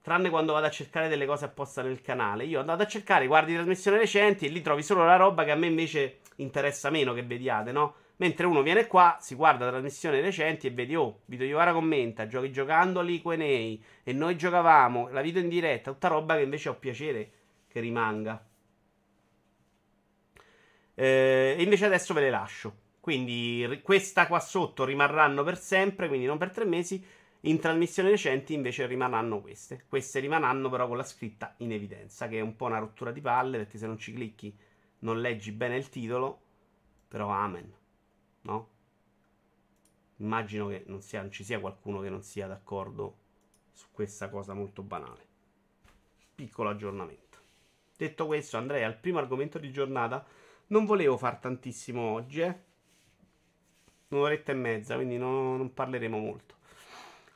Tranne quando vado a cercare delle cose apposta nel canale. Io andate a cercare, guardi trasmissioni recenti e lì trovi solo la roba che a me invece interessa meno che vediate, no? Mentre uno viene qua, si guarda trasmissioni recenti e vedi, oh, Vito Iovara commenta, giochi giocando lì Quenei e noi giocavamo, la video in diretta, tutta roba che invece ho piacere che rimanga. Eh, e invece adesso ve le lascio. Quindi questa qua sotto rimarranno per sempre, quindi non per tre mesi. In trasmissioni recenti invece rimarranno queste. Queste rimarranno però con la scritta in evidenza, che è un po' una rottura di palle, perché se non ci clicchi non leggi bene il titolo. Però amen no? Immagino che non, sia, non ci sia qualcuno che non sia d'accordo su questa cosa molto banale. Piccolo aggiornamento. Detto questo, andrei al primo argomento di giornata. Non volevo far tantissimo oggi, eh? Un'oretta e mezza, quindi no, non parleremo molto.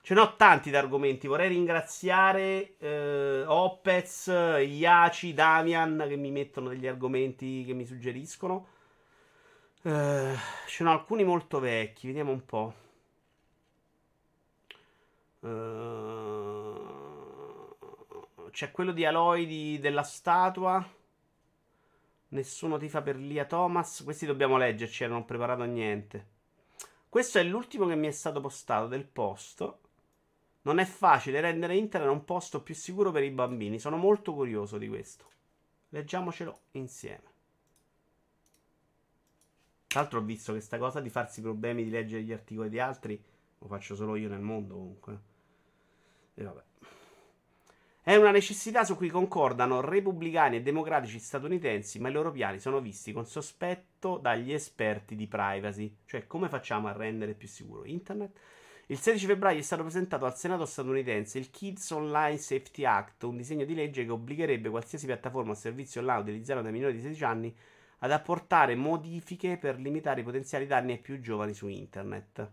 Ce n'ho tanti di argomenti. Vorrei ringraziare eh, Opez, Iaci, Damian che mi mettono degli argomenti che mi suggeriscono. Uh, ce sono alcuni molto vecchi, vediamo un po'. Uh, c'è quello di Aloy di, della statua. Nessuno ti fa per Lia Thomas. Questi dobbiamo leggerci, non ho preparato niente. Questo è l'ultimo che mi è stato postato del posto. Non è facile rendere internet un posto più sicuro per i bambini. Sono molto curioso di questo. Leggiamocelo insieme. Tra l'altro ho visto che sta cosa di farsi problemi di leggere gli articoli di altri lo faccio solo io nel mondo comunque. E vabbè. È una necessità su cui concordano repubblicani e democratici statunitensi, ma i loro piani sono visti con sospetto dagli esperti di privacy. Cioè, come facciamo a rendere più sicuro internet? Il 16 febbraio è stato presentato al Senato statunitense il Kids Online Safety Act, un disegno di legge che obbligherebbe qualsiasi piattaforma o servizio online utilizzato dai minori di 16 anni ad apportare modifiche per limitare i potenziali danni ai più giovani su internet.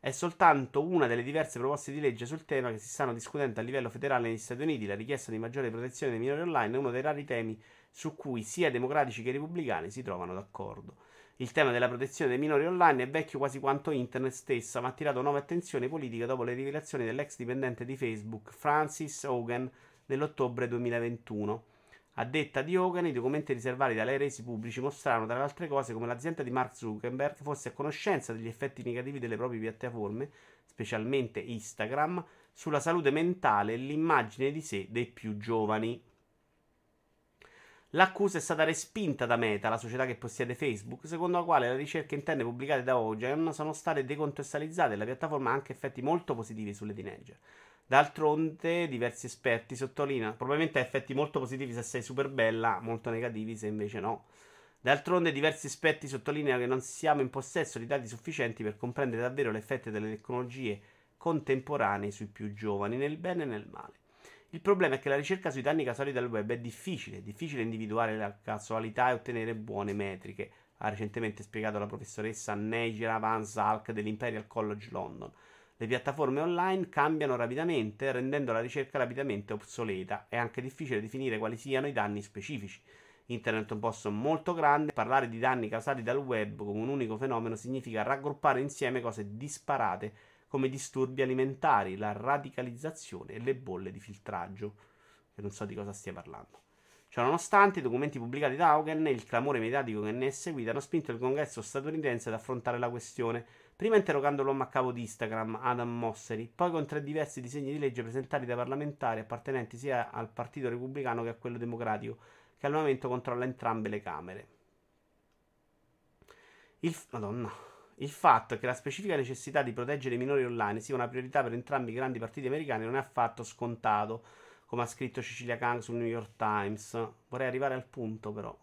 È soltanto una delle diverse proposte di legge sul tema che si stanno discutendo a livello federale negli Stati Uniti. La richiesta di maggiore protezione dei minori online è uno dei rari temi su cui sia democratici che repubblicani si trovano d'accordo. Il tema della protezione dei minori online è vecchio quasi quanto internet stessa, ma ha attirato nuova attenzione politica dopo le rivelazioni dell'ex dipendente di Facebook, Francis Hogan, nell'ottobre 2021. A detta di Hogan, i documenti riservati da lei resi pubblici mostrarono, tra le altre cose, come l'azienda di Mark Zuckerberg fosse a conoscenza degli effetti negativi delle proprie piattaforme, specialmente Instagram, sulla salute mentale e l'immagine di sé dei più giovani. L'accusa è stata respinta da Meta, la società che possiede Facebook, secondo la quale le ricerche interne pubblicate da Hogan sono state decontestualizzate e la piattaforma ha anche effetti molto positivi sulle teenager. D'altronde, diversi esperti sottolineano, probabilmente ha effetti molto positivi se sei super bella, molto negativi se invece no. D'altronde, diversi esperti sottolineano che non siamo in possesso di dati sufficienti per comprendere davvero l'effetto delle tecnologie contemporanee sui più giovani, nel bene e nel male. Il problema è che la ricerca sui danni casuali del web è difficile, è difficile individuare la casualità e ottenere buone metriche, ha recentemente spiegato la professoressa Negira Van Zalk dell'Imperial College London. Le piattaforme online cambiano rapidamente, rendendo la ricerca rapidamente obsoleta. È anche difficile definire quali siano i danni specifici. Internet è un posto molto grande. Parlare di danni causati dal web come un unico fenomeno significa raggruppare insieme cose disparate come disturbi alimentari, la radicalizzazione e le bolle di filtraggio. Che non so di cosa stia parlando. Ciononostante, i documenti pubblicati da Hogan e il clamore mediatico che ne è seguito hanno spinto il congresso statunitense ad affrontare la questione Prima interrogando l'uomo a capo di Instagram, Adam Mosseri, poi con tre diversi disegni di legge presentati dai parlamentari appartenenti sia al Partito Repubblicano che a quello Democratico, che al momento controlla entrambe le Camere. Il, Madonna. Il fatto che la specifica necessità di proteggere i minori online sia una priorità per entrambi i grandi partiti americani non è affatto scontato, come ha scritto Cecilia Kang sul New York Times. Vorrei arrivare al punto, però.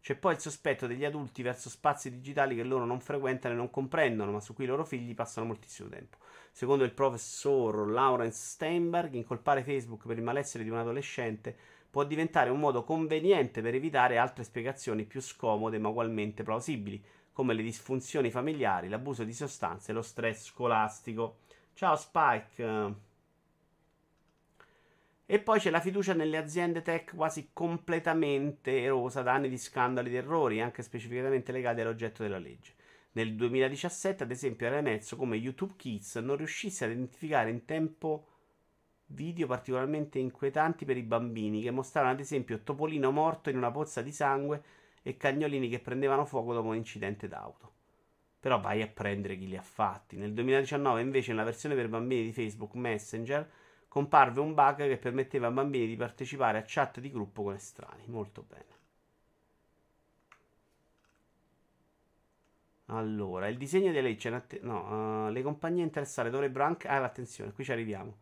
C'è poi il sospetto degli adulti verso spazi digitali che loro non frequentano e non comprendono, ma su cui i loro figli passano moltissimo tempo. Secondo il professor Lawrence Steinberg, incolpare Facebook per il malessere di un adolescente può diventare un modo conveniente per evitare altre spiegazioni più scomode ma ugualmente plausibili, come le disfunzioni familiari, l'abuso di sostanze e lo stress scolastico. Ciao Spike. E poi c'è la fiducia nelle aziende tech quasi completamente erosa da anni di scandali ed errori, anche specificatamente legati all'oggetto della legge. Nel 2017, ad esempio, era emerso come YouTube Kids non riuscisse ad identificare in tempo video particolarmente inquietanti per i bambini, che mostravano ad esempio Topolino morto in una pozza di sangue e cagnolini che prendevano fuoco dopo un incidente d'auto. Però vai a prendere chi li ha fatti. Nel 2019, invece, nella versione per bambini di Facebook Messenger comparve un bug che permetteva ai bambini di partecipare a chat di gruppo con estranei. Molto bene. Allora, il disegno di legge. No, uh, le compagnie interessate dovrebbero anche. Ah, attenzione, qui ci arriviamo.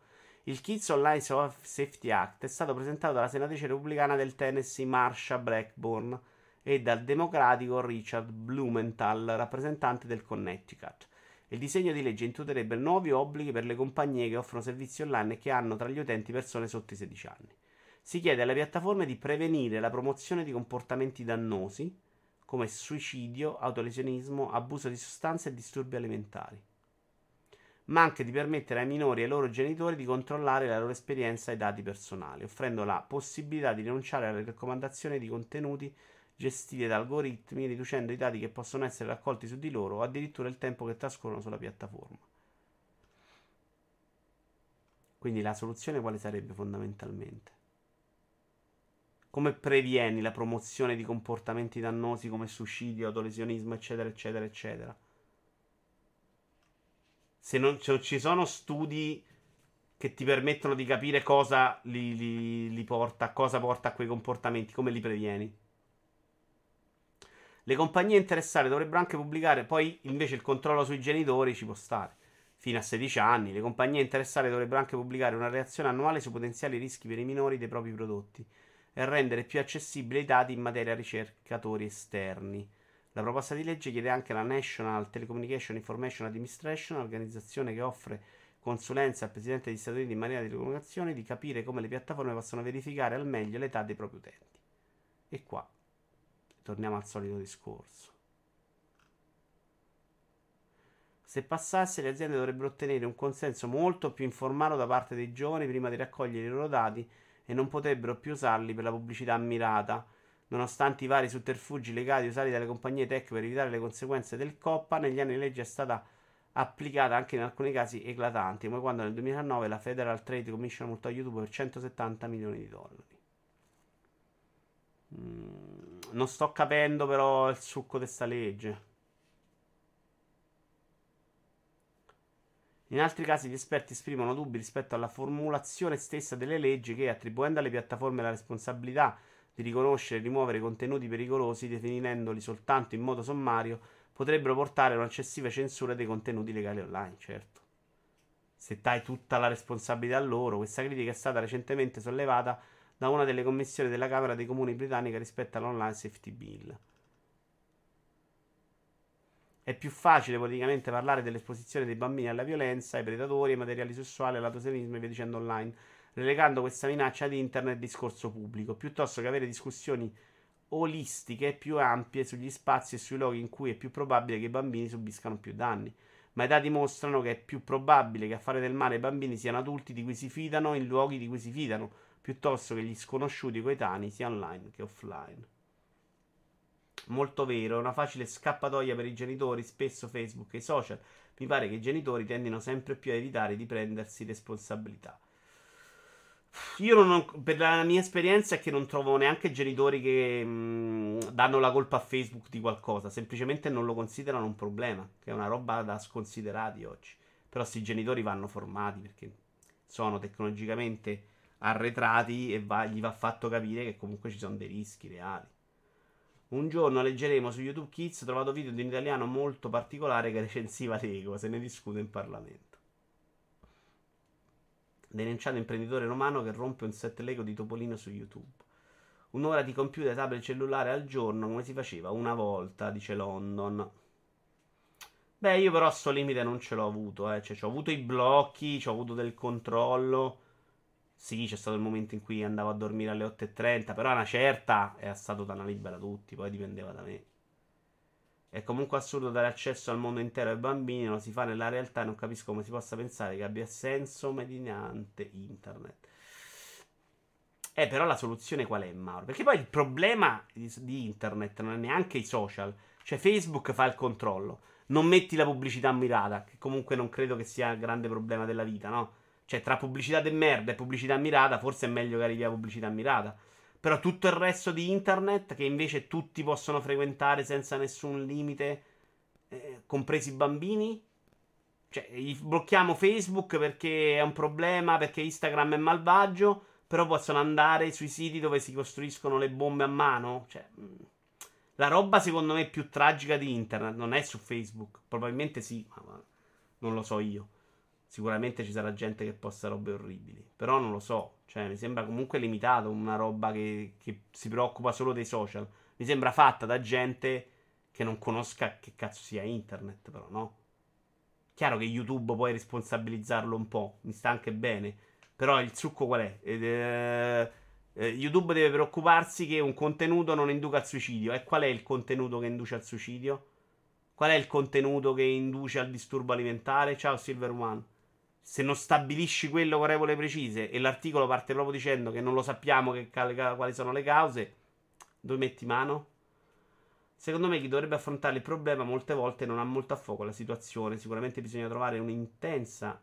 Il Kids Online Safety Act è stato presentato dalla senatrice repubblicana del Tennessee Marsha Blackburn e dal democratico Richard Blumenthal, rappresentante del Connecticut. Il disegno di legge introdurrebbe nuovi obblighi per le compagnie che offrono servizi online e che hanno tra gli utenti persone sotto i 16 anni. Si chiede alle piattaforme di prevenire la promozione di comportamenti dannosi come suicidio, autolesionismo, abuso di sostanze e disturbi alimentari, ma anche di permettere ai minori e ai loro genitori di controllare la loro esperienza e i dati personali, offrendo la possibilità di rinunciare alle raccomandazioni di contenuti gestite da algoritmi, riducendo i dati che possono essere raccolti su di loro o addirittura il tempo che trascorrono sulla piattaforma. Quindi la soluzione quale sarebbe fondamentalmente? Come previeni la promozione di comportamenti dannosi come suicidio, autolesionismo, eccetera, eccetera, eccetera? Se non ci sono studi che ti permettono di capire cosa li, li, li porta, cosa porta a quei comportamenti, come li previeni? Le compagnie interessate dovrebbero anche pubblicare, poi invece il controllo sui genitori ci può stare. Fino a 16 anni, le compagnie interessate dovrebbero anche pubblicare una reazione annuale su potenziali rischi per i minori dei propri prodotti e rendere più accessibili i dati in materia a ricercatori esterni. La proposta di legge chiede anche alla National Telecommunication Information Administration, organizzazione che offre consulenza al Presidente degli Stati Uniti in materia di telecomunicazioni, di capire come le piattaforme possono verificare al meglio l'età dei propri utenti. E qua torniamo al solito discorso. Se passasse, le aziende dovrebbero ottenere un consenso molto più informato da parte dei giovani prima di raccogliere i loro dati e non potrebbero più usarli per la pubblicità mirata. Nonostante i vari sotterfugi legati usati dalle compagnie tech per evitare le conseguenze del COPPA, negli anni legge è stata applicata anche in alcuni casi eclatanti, come quando nel 2009 la Federal Trade Commission multò YouTube per 170 milioni di dollari. Mm, non sto capendo però il succo di questa legge. In altri casi gli esperti esprimono dubbi rispetto alla formulazione stessa delle leggi che, attribuendo alle piattaforme la responsabilità di riconoscere e rimuovere contenuti pericolosi, definendoli soltanto in modo sommario, potrebbero portare a un'eccessiva censura dei contenuti legali online, certo. Se dai tutta la responsabilità a loro, questa critica è stata recentemente sollevata da una delle commissioni della Camera dei Comuni britannica rispetto all'Online Safety Bill. È più facile politicamente parlare dell'esposizione dei bambini alla violenza, ai predatori, ai materiali sessuali, all'autosenismo e via dicendo online, relegando questa minaccia ad internet al discorso pubblico, piuttosto che avere discussioni olistiche più ampie sugli spazi e sui luoghi in cui è più probabile che i bambini subiscano più danni. Ma i dati mostrano che è più probabile che a fare del male ai bambini siano adulti di cui si fidano in luoghi di cui si fidano, piuttosto che gli sconosciuti coetanei sia online che offline. Molto vero, è una facile scappatoia per i genitori, spesso Facebook e i social. Mi pare che i genitori tendino sempre più a evitare di prendersi responsabilità. Io non, per la mia esperienza è che non trovo neanche genitori che mh, danno la colpa a Facebook di qualcosa, semplicemente non lo considerano un problema, che è una roba da sconsiderati oggi. Però questi genitori vanno formati perché sono tecnologicamente arretrati e va, gli va fatto capire che comunque ci sono dei rischi reali. Un giorno leggeremo su YouTube Kids trovato video di un italiano molto particolare che recensiva Lego, se ne discute in Parlamento. Denunciato imprenditore romano che rompe un set Lego di Topolino su YouTube. Un'ora di computer, tablet cellulare al giorno, come si faceva una volta, dice London. Beh, io però sto limite non ce l'ho avuto, eh. Cioè, ho avuto i blocchi, ho avuto del controllo. Sì, c'è stato il momento in cui andavo a dormire alle 8.30, però una certa è stato da una libera tutti, poi dipendeva da me. È comunque assurdo dare accesso al mondo intero ai bambini, non si fa nella realtà non capisco come si possa pensare che abbia senso mediante internet. Eh, però la soluzione qual è, Mauro? Perché poi il problema di, di internet non è neanche i social. Cioè, Facebook fa il controllo. Non metti la pubblicità mirata, che comunque non credo che sia il grande problema della vita, no? Cioè, tra pubblicità de merda e pubblicità mirata, forse è meglio che arrivi a pubblicità mirata. Però tutto il resto di internet, che invece tutti possono frequentare senza nessun limite, eh, compresi i bambini, cioè, blocchiamo Facebook perché è un problema, perché Instagram è malvagio, però possono andare sui siti dove si costruiscono le bombe a mano. Cioè, mm, la roba secondo me più tragica di internet non è su Facebook. Probabilmente sì, ma non lo so io. Sicuramente ci sarà gente che posta robe orribili. Però non lo so. Cioè, mi sembra comunque limitato una roba che, che si preoccupa solo dei social. Mi sembra fatta da gente che non conosca che cazzo sia internet, però, no? Chiaro che YouTube puoi responsabilizzarlo un po', mi sta anche bene. Però il succo qual è? Eh, eh, YouTube deve preoccuparsi che un contenuto non induca al suicidio. E qual è il contenuto che induce al suicidio? Qual è il contenuto che induce al disturbo alimentare? Ciao Silver One se non stabilisci quello con regole precise e l'articolo parte proprio dicendo che non lo sappiamo che, quali sono le cause, dove metti mano? Secondo me chi dovrebbe affrontare il problema molte volte non ha molto a fuoco la situazione. Sicuramente bisogna trovare un'intensa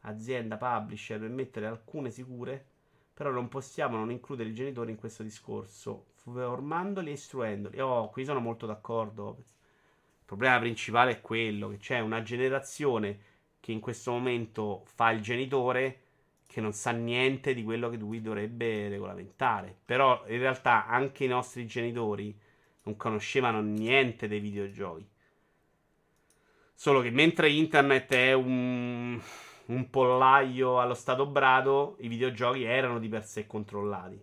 azienda publisher per mettere alcune sicure, però non possiamo non includere i genitori in questo discorso, formandoli e istruendoli. Oh, qui sono molto d'accordo. Il problema principale è quello che c'è una generazione che in questo momento fa il genitore che non sa niente di quello che lui dovrebbe regolamentare. Però in realtà anche i nostri genitori non conoscevano niente dei videogiochi. Solo che mentre internet è un, un pollaio allo stato brado, i videogiochi erano di per sé controllati.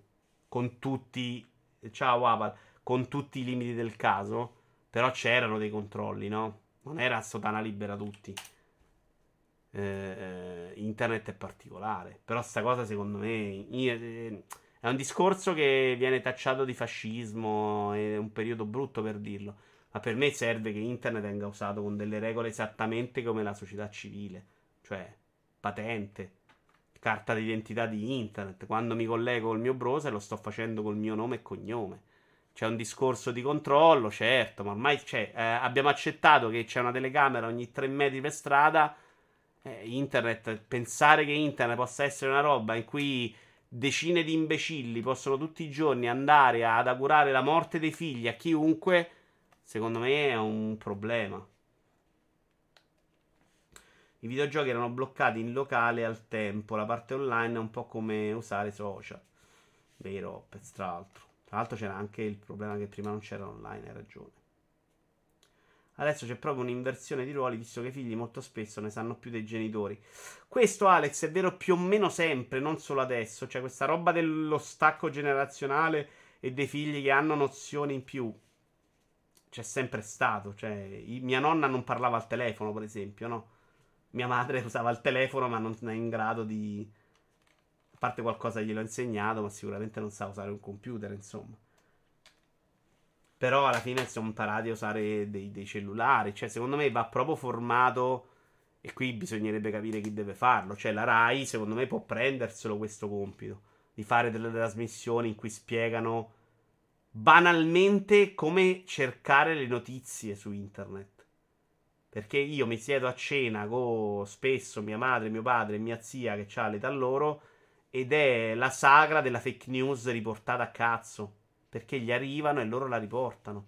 Con tutti. Ciao Aval. Con tutti i limiti del caso. Però c'erano dei controlli, no? Non era sotana libera tutti eh, internet è particolare. Però sta cosa secondo me eh, è un discorso che viene tacciato di fascismo, è un periodo brutto per dirlo. Ma per me serve che internet venga usato con delle regole esattamente come la società civile, cioè patente, carta d'identità di internet. Quando mi collego col mio browser lo sto facendo col mio nome e cognome. C'è un discorso di controllo, certo, ma ormai eh, abbiamo accettato che c'è una telecamera ogni tre metri per strada eh, internet, pensare che internet possa essere una roba in cui decine di imbecilli possono tutti i giorni andare ad augurare la morte dei figli a chiunque, secondo me è un problema. I videogiochi erano bloccati in locale al tempo, la parte online è un po' come usare social. Vero, tra l'altro. Tra l'altro c'era anche il problema che prima non c'era online, hai ragione. Adesso c'è proprio un'inversione di ruoli, visto che i figli molto spesso ne sanno più dei genitori. Questo, Alex, è vero più o meno sempre, non solo adesso. Cioè, questa roba dello stacco generazionale e dei figli che hanno nozioni in più. C'è sempre stato. Cioè, mia nonna non parlava al telefono, per esempio, no? Mia madre usava il telefono, ma non è in grado di. A parte qualcosa gliel'ho insegnato, ma sicuramente non sa usare un computer, insomma. Però alla fine siamo imparati a usare dei, dei cellulari. Cioè, secondo me va proprio formato. E qui bisognerebbe capire chi deve farlo. Cioè, la Rai, secondo me, può prenderselo questo compito. Di fare delle trasmissioni in cui spiegano banalmente come cercare le notizie su internet. Perché io mi siedo a cena con spesso mia madre, mio padre e mia zia che ha l'età loro. Ed è la sagra della fake news riportata a cazzo perché gli arrivano e loro la riportano.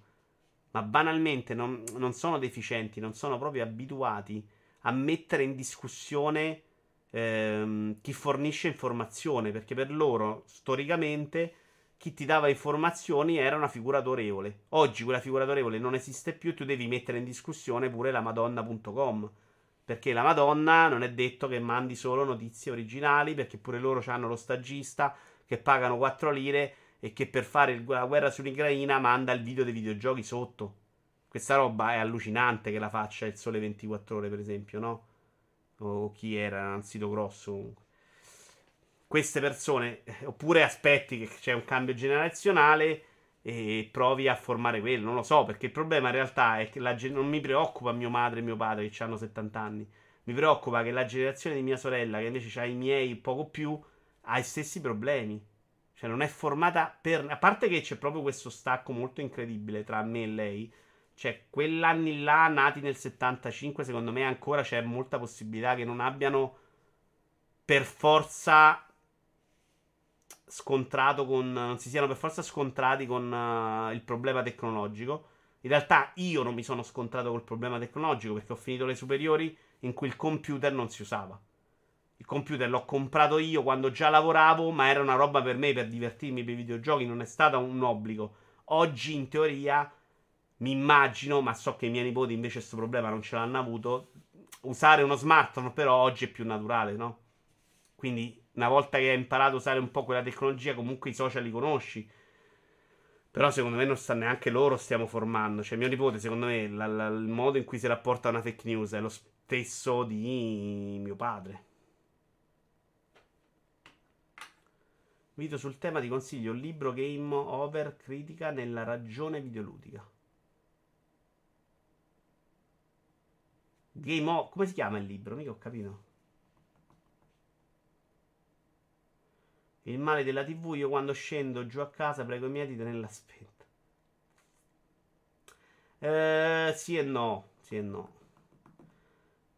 Ma banalmente non, non sono deficienti, non sono proprio abituati a mettere in discussione ehm, chi fornisce informazione, perché per loro storicamente chi ti dava informazioni era una figura autorevole. Oggi quella figura autorevole non esiste più, tu devi mettere in discussione pure la madonna.com. Perché la Madonna non è detto che mandi solo notizie originali, perché pure loro hanno lo stagista che pagano 4 lire e che per fare la guerra sull'Ucraina manda il video dei videogiochi sotto. Questa roba è allucinante che la faccia il Sole 24 Ore, per esempio, no? O chi era, un sito grosso comunque. Queste persone, eh, oppure aspetti che c'è un cambio generazionale e provi a formare quello, non lo so, perché il problema in realtà è che la non mi preoccupa mio madre e mio padre che hanno 70 anni, mi preoccupa che la generazione di mia sorella, che invece ha i miei poco più, ha i stessi problemi. Cioè non è formata per... A parte che c'è proprio questo stacco molto incredibile tra me e lei, cioè, quell'anni là, nati nel 75, secondo me ancora c'è molta possibilità che non abbiano per forza scontrato con. Non si siano per forza scontrati con eh, il problema tecnologico. In realtà io non mi sono scontrato col problema tecnologico perché ho finito le superiori in cui il computer non si usava. Il computer l'ho comprato io quando già lavoravo, ma era una roba per me per divertirmi per i videogiochi, non è stato un obbligo. Oggi, in teoria, mi immagino, ma so che i miei nipoti invece questo problema non ce l'hanno avuto. Usare uno smartphone, però oggi è più naturale, no? Quindi, una volta che hai imparato a usare un po' quella tecnologia, comunque i social li conosci. Però secondo me non sta neanche loro stiamo formando. Cioè, mio nipote, secondo me, la- la- il modo in cui si rapporta a una fake news è lo stesso di mio padre. Video sul tema ti consiglio il libro Game Over Critica nella ragione videoludica. Game Over. Come si chiama il libro? Mica ho capito. Il male della TV. Io quando scendo giù a casa prego i miei di tenerla spenta. Eh, sì e no. Sì e no.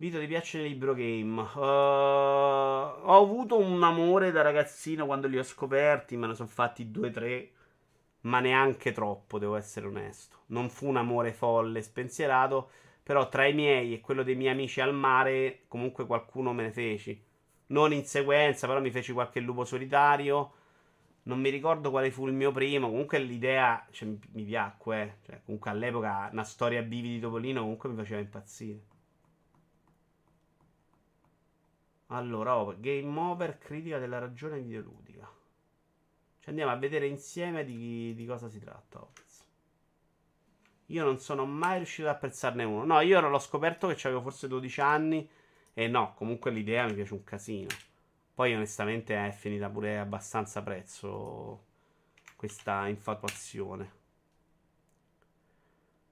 Vito, ti piace il libro game? Uh, ho avuto un amore da ragazzino quando li ho scoperti, me ne sono fatti due o tre, ma neanche troppo, devo essere onesto. Non fu un amore folle, spensierato, però tra i miei e quello dei miei amici al mare, comunque qualcuno me ne feci. Non in sequenza, però mi feci qualche lupo solitario. Non mi ricordo quale fu il mio primo. Comunque l'idea cioè, mi, piacque. eh. Cioè, comunque all'epoca una storia bivi di Topolino comunque mi faceva impazzire. Allora, oh, Game Over, critica della ragione videoludica. Ci andiamo a vedere insieme di, di cosa si tratta. Opez. Io non sono mai riuscito ad apprezzarne uno. No, io l'ho scoperto che avevo forse 12 anni. E no, comunque l'idea mi piace un casino. Poi onestamente è finita pure abbastanza prezzo questa infatuazione.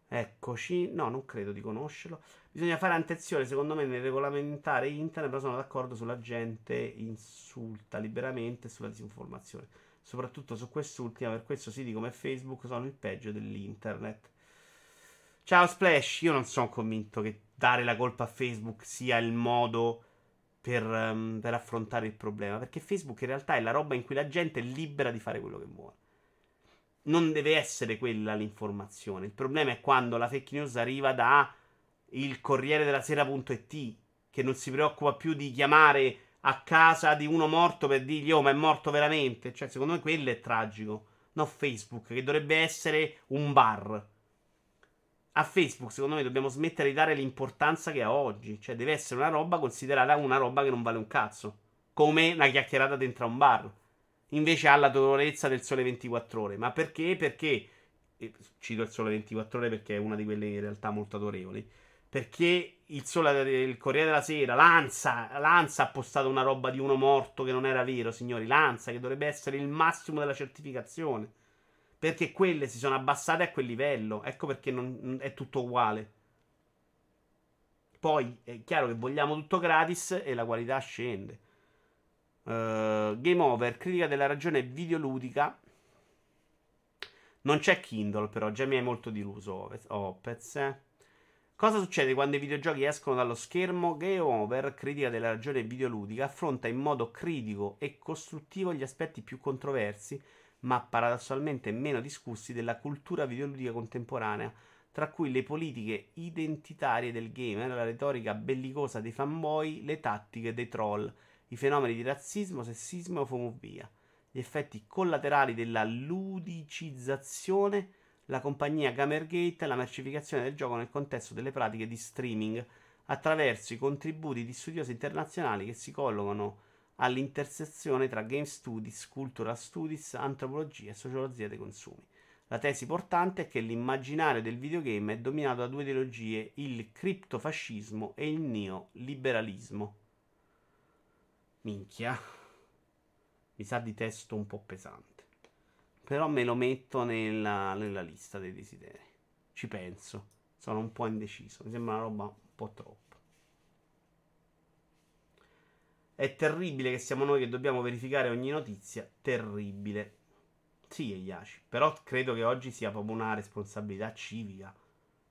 Eccoci, no, non credo di conoscerlo. Bisogna fare attenzione, secondo me, nel regolamentare internet, però sono d'accordo sulla gente insulta liberamente sulla disinformazione. Soprattutto su quest'ultima, per questo siti come Facebook sono il peggio dell'internet. Ciao Splash, io non sono convinto che dare la colpa a Facebook sia il modo per, ehm, per affrontare il problema, perché Facebook in realtà è la roba in cui la gente è libera di fare quello che vuole. Non deve essere quella l'informazione. Il problema è quando la fake news arriva da il Corriere della Sera.it che non si preoccupa più di chiamare a casa di uno morto per dirgli oh ma è morto veramente. Cioè secondo me quello è tragico. No Facebook che dovrebbe essere un bar. A Facebook secondo me dobbiamo smettere di dare l'importanza che ha oggi. Cioè deve essere una roba considerata una roba che non vale un cazzo. Come una chiacchierata dentro a un bar. Invece ha la dolorezza del sole 24 ore. Ma perché? Perché... Cito il sole 24 ore perché è una di quelle in realtà molto autorevoli. Perché il, sole, il Corriere della Sera, l'Ansa, l'Ansa ha postato una roba di uno morto che non era vero, signori. L'Ansa, che dovrebbe essere il massimo della certificazione. Perché quelle si sono abbassate a quel livello. Ecco perché non, è tutto uguale. Poi è chiaro che vogliamo tutto gratis e la qualità scende. Uh, Game Over, critica della ragione videoludica. Non c'è Kindle, però già mi hai molto deluso, Opez. Cosa succede quando i videogiochi escono dallo schermo? Game Over, critica della ragione videoludica, affronta in modo critico e costruttivo gli aspetti più controversi, ma paradossalmente meno discussi della cultura videoludica contemporanea, tra cui le politiche identitarie del gamer, la retorica bellicosa dei fanboy, le tattiche dei troll, i fenomeni di razzismo, sessismo e omofobia. Gli effetti collaterali della ludicizzazione, la compagnia Gamergate e la mercificazione del gioco nel contesto delle pratiche di streaming attraverso i contributi di studiosi internazionali che si collocano all'intersezione tra game studies, cultural studies, antropologia e sociologia dei consumi. La tesi portante è che l'immaginario del videogame è dominato da due ideologie, il criptofascismo e il neoliberalismo. Minchia. Mi sa di testo un po' pesante. Però me lo metto nella, nella lista dei desideri. Ci penso. Sono un po' indeciso. Mi sembra una roba un po' troppo. È terribile che siamo noi che dobbiamo verificare ogni notizia. Terribile. Sì, Eyashi. Però credo che oggi sia proprio una responsabilità civica.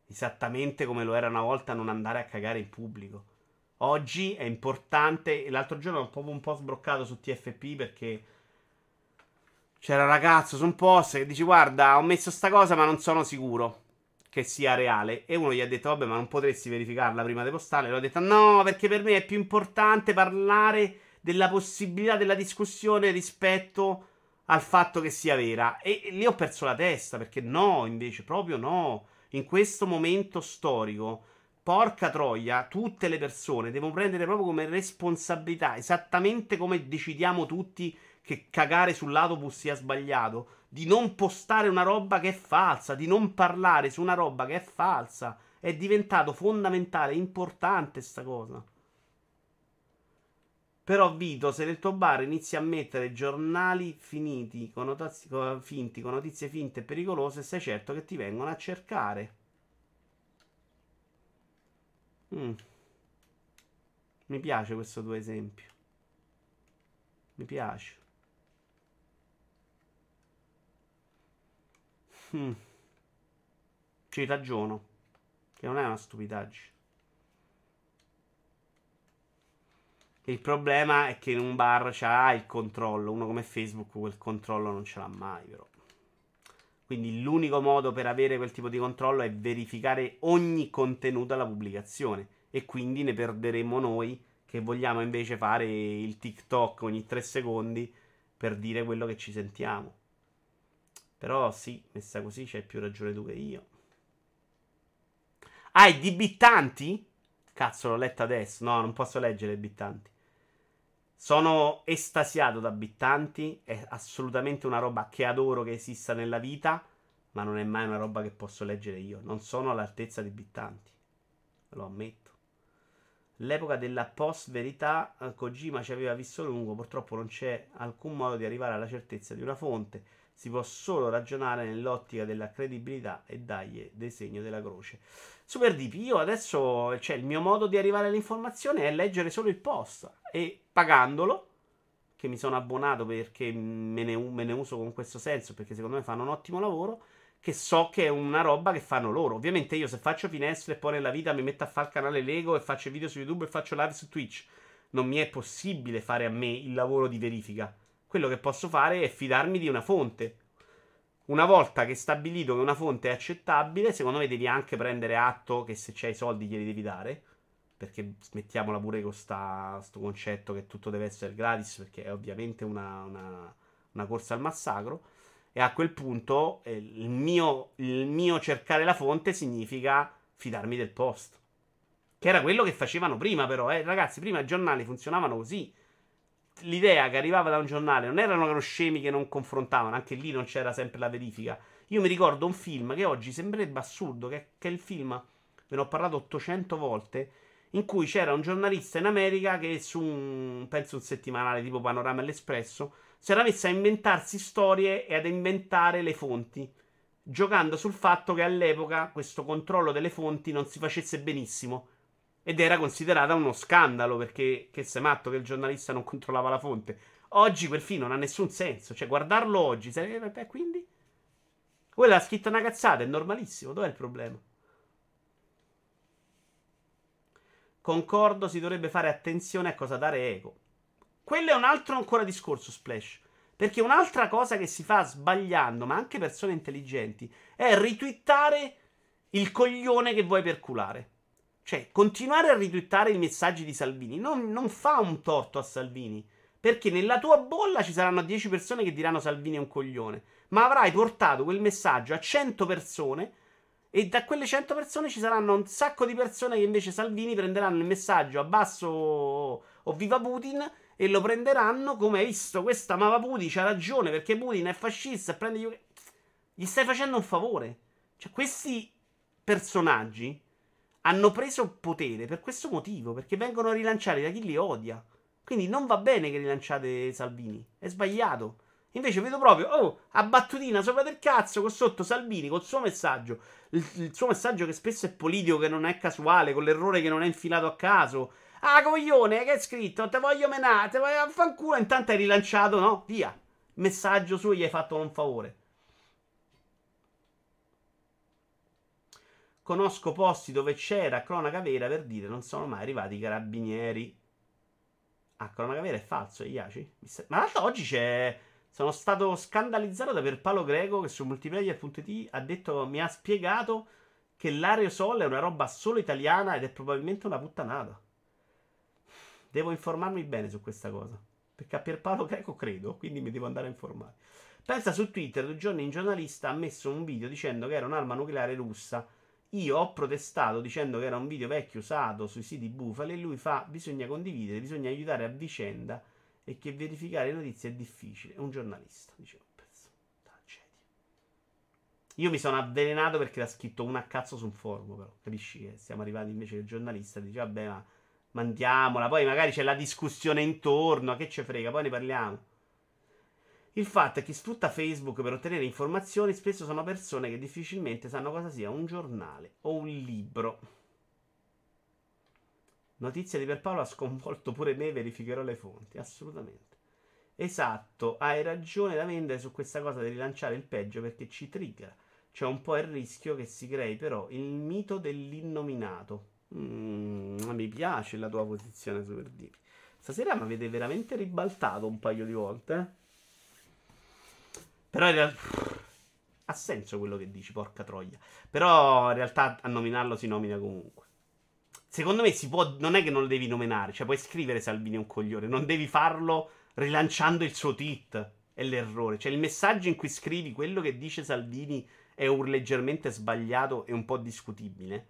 Esattamente come lo era una volta non andare a cagare in pubblico. Oggi è importante. L'altro giorno ho proprio un po' sbroccato su TFP perché c'era un ragazzo su un post che dice: Guarda, ho messo sta cosa, ma non sono sicuro che sia reale. E uno gli ha detto: Vabbè, ma non potresti verificarla prima di postarla? E l'ho detto: No, perché per me è più importante parlare della possibilità della discussione rispetto al fatto che sia vera. E lì ho perso la testa perché no, invece, proprio no. In questo momento storico, porca troia, tutte le persone devono prendere proprio come responsabilità, esattamente come decidiamo tutti che cagare sull'autobus sia sbagliato, di non postare una roba che è falsa, di non parlare su una roba che è falsa. È diventato fondamentale, importante sta cosa. Però, Vito, se nel tuo bar inizi a mettere giornali finiti con notizie, con, finti, con notizie finte e pericolose, sei certo che ti vengono a cercare. Mm. Mi piace questo tuo esempio. Mi piace. Mm. Ci ragiono. Che non è una stupidaggine. Il problema è che in un bar c'ha il controllo. Uno come Facebook quel controllo non ce l'ha mai, però. Quindi l'unico modo per avere quel tipo di controllo è verificare ogni contenuto alla pubblicazione. E quindi ne perderemo noi che vogliamo invece fare il TikTok ogni tre secondi per dire quello che ci sentiamo. Però sì, messa così c'hai più ragione tu che io. Ah, i dibittanti? Cazzo, l'ho letta adesso. No, non posso leggere i bittanti. Sono estasiato da Bittanti, è assolutamente una roba che adoro che esista nella vita, ma non è mai una roba che posso leggere io. Non sono all'altezza di Bittanti, lo ammetto. L'epoca della post-verità, eh, Kojima ci aveva visto lungo, purtroppo non c'è alcun modo di arrivare alla certezza di una fonte, si può solo ragionare nell'ottica della credibilità e dargli del segno della croce. Super Deep, io adesso, cioè il mio modo di arrivare all'informazione è leggere solo il post e pagandolo, che mi sono abbonato perché me ne, me ne uso con questo senso, perché secondo me fanno un ottimo lavoro, che so che è una roba che fanno loro. Ovviamente io se faccio finestre e poi nella vita mi metto a fare il canale Lego e faccio video su YouTube e faccio live su Twitch, non mi è possibile fare a me il lavoro di verifica. Quello che posso fare è fidarmi di una fonte. Una volta che stabilito che una fonte è accettabile, secondo me devi anche prendere atto che se c'hai i soldi glieli devi dare perché smettiamola pure con questo concetto che tutto deve essere gratis, perché è ovviamente una, una, una corsa al massacro. E a quel punto eh, il, mio, il mio cercare la fonte significa fidarmi del post. Che era quello che facevano prima, però, eh. ragazzi. Prima i giornali funzionavano così. L'idea che arrivava da un giornale non erano scemi che non confrontavano, anche lì non c'era sempre la verifica. Io mi ricordo un film che oggi sembrerebbe assurdo, che, che è il film, ve ne ho parlato 800 volte, in cui c'era un giornalista in America che su un, penso un settimanale tipo Panorama all'Espresso, si era messo a inventarsi storie e ad inventare le fonti, giocando sul fatto che all'epoca questo controllo delle fonti non si facesse benissimo. Ed era considerata uno scandalo perché che sei matto che il giornalista non controllava la fonte. Oggi film non ha nessun senso. Cioè, guardarlo oggi, sarebbe, quindi. Quella ha scritto una cazzata, è normalissimo. Dov'è il problema? Concordo, si dovrebbe fare attenzione a cosa dare eco. Quello è un altro ancora discorso, Splash. Perché un'altra cosa che si fa sbagliando, ma anche persone intelligenti, è ritwittare il coglione che vuoi perculare. Cioè, continuare a ritwittare i messaggi di Salvini non, non fa un torto a Salvini. Perché nella tua bolla ci saranno 10 persone che diranno Salvini è un coglione. Ma avrai portato quel messaggio a 100 persone. E da quelle 100 persone ci saranno un sacco di persone che invece Salvini prenderanno il messaggio a basso o viva Putin e lo prenderanno come hai visto questa Mava Putin c'ha ragione perché Putin è fascista e prende gli... gli stai facendo un favore. Cioè questi personaggi hanno preso potere per questo motivo, perché vengono rilanciati da chi li odia. Quindi non va bene che rilanciate Salvini, è sbagliato. Invece vedo proprio, oh, a battutina sopra del cazzo, con sotto Salvini, col suo messaggio. Il, il, suo messaggio che spesso è politico, che non è casuale, con l'errore che non è infilato a caso. Ah, coglione, che hai scritto? Te voglio menare, te voglio fanculo. Intanto hai rilanciato, no? Via. Messaggio suo gli hai fatto un favore. Conosco posti dove c'era cronaca vera per dire non sono mai arrivati i carabinieri. Ah, cronaca vera è falso, Iaci? Ma in realtà oggi c'è. Sono stato scandalizzato da Pierpaolo Greco che su multiplayer.it ha detto, mi ha spiegato che l'aerosol è una roba solo italiana ed è probabilmente una puttanata. Devo informarmi bene su questa cosa. Perché a Pierpaolo Greco credo, quindi mi devo andare a informare. Pensa su Twitter, due giorni un giornalista ha messo un video dicendo che era un'arma nucleare russa io ho protestato dicendo che era un video vecchio usato sui siti bufali e lui fa bisogna condividere, bisogna aiutare a vicenda e che verificare notizie è difficile. È un giornalista, dice pezzo. Tragedia. Io mi sono avvelenato perché l'ha scritto una a cazzo su un forum, però capisci che siamo arrivati invece il giornalista dice vabbè ma mandiamola, poi magari c'è la discussione intorno, che ce frega, poi ne parliamo. Il fatto è che sfrutta Facebook per ottenere informazioni spesso sono persone che difficilmente sanno cosa sia un giornale o un libro. Notizia di Pierpaolo ha sconvolto pure me, verificherò le fonti. Assolutamente. Esatto, hai ragione da vendere su questa cosa di rilanciare il peggio perché ci trigger. C'è un po' il rischio che si crei però il mito dell'innominato. Mm, mi piace la tua posizione su per dire. Stasera mi avete veramente ribaltato un paio di volte, eh? Però in realtà... Ha senso quello che dici, porca troia. Però in realtà a nominarlo si nomina comunque. Secondo me si può. Non è che non lo devi nominare. Cioè, puoi scrivere Salvini un coglione. Non devi farlo rilanciando il suo tweet. È l'errore. Cioè, il messaggio in cui scrivi quello che dice Salvini è un leggermente sbagliato e un po' discutibile.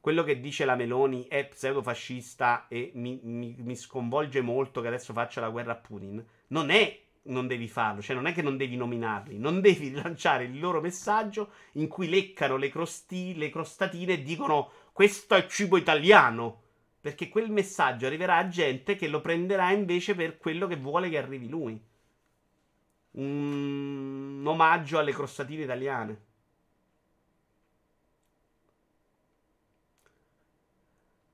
Quello che dice la Meloni è pseudofascista e mi, mi, mi sconvolge molto che adesso faccia la guerra a Putin. Non è non devi farlo, cioè non è che non devi nominarli, non devi lanciare il loro messaggio in cui leccano le, crosti, le crostatine e dicono questo è cibo italiano, perché quel messaggio arriverà a gente che lo prenderà invece per quello che vuole che arrivi lui. Un omaggio alle crostatine italiane.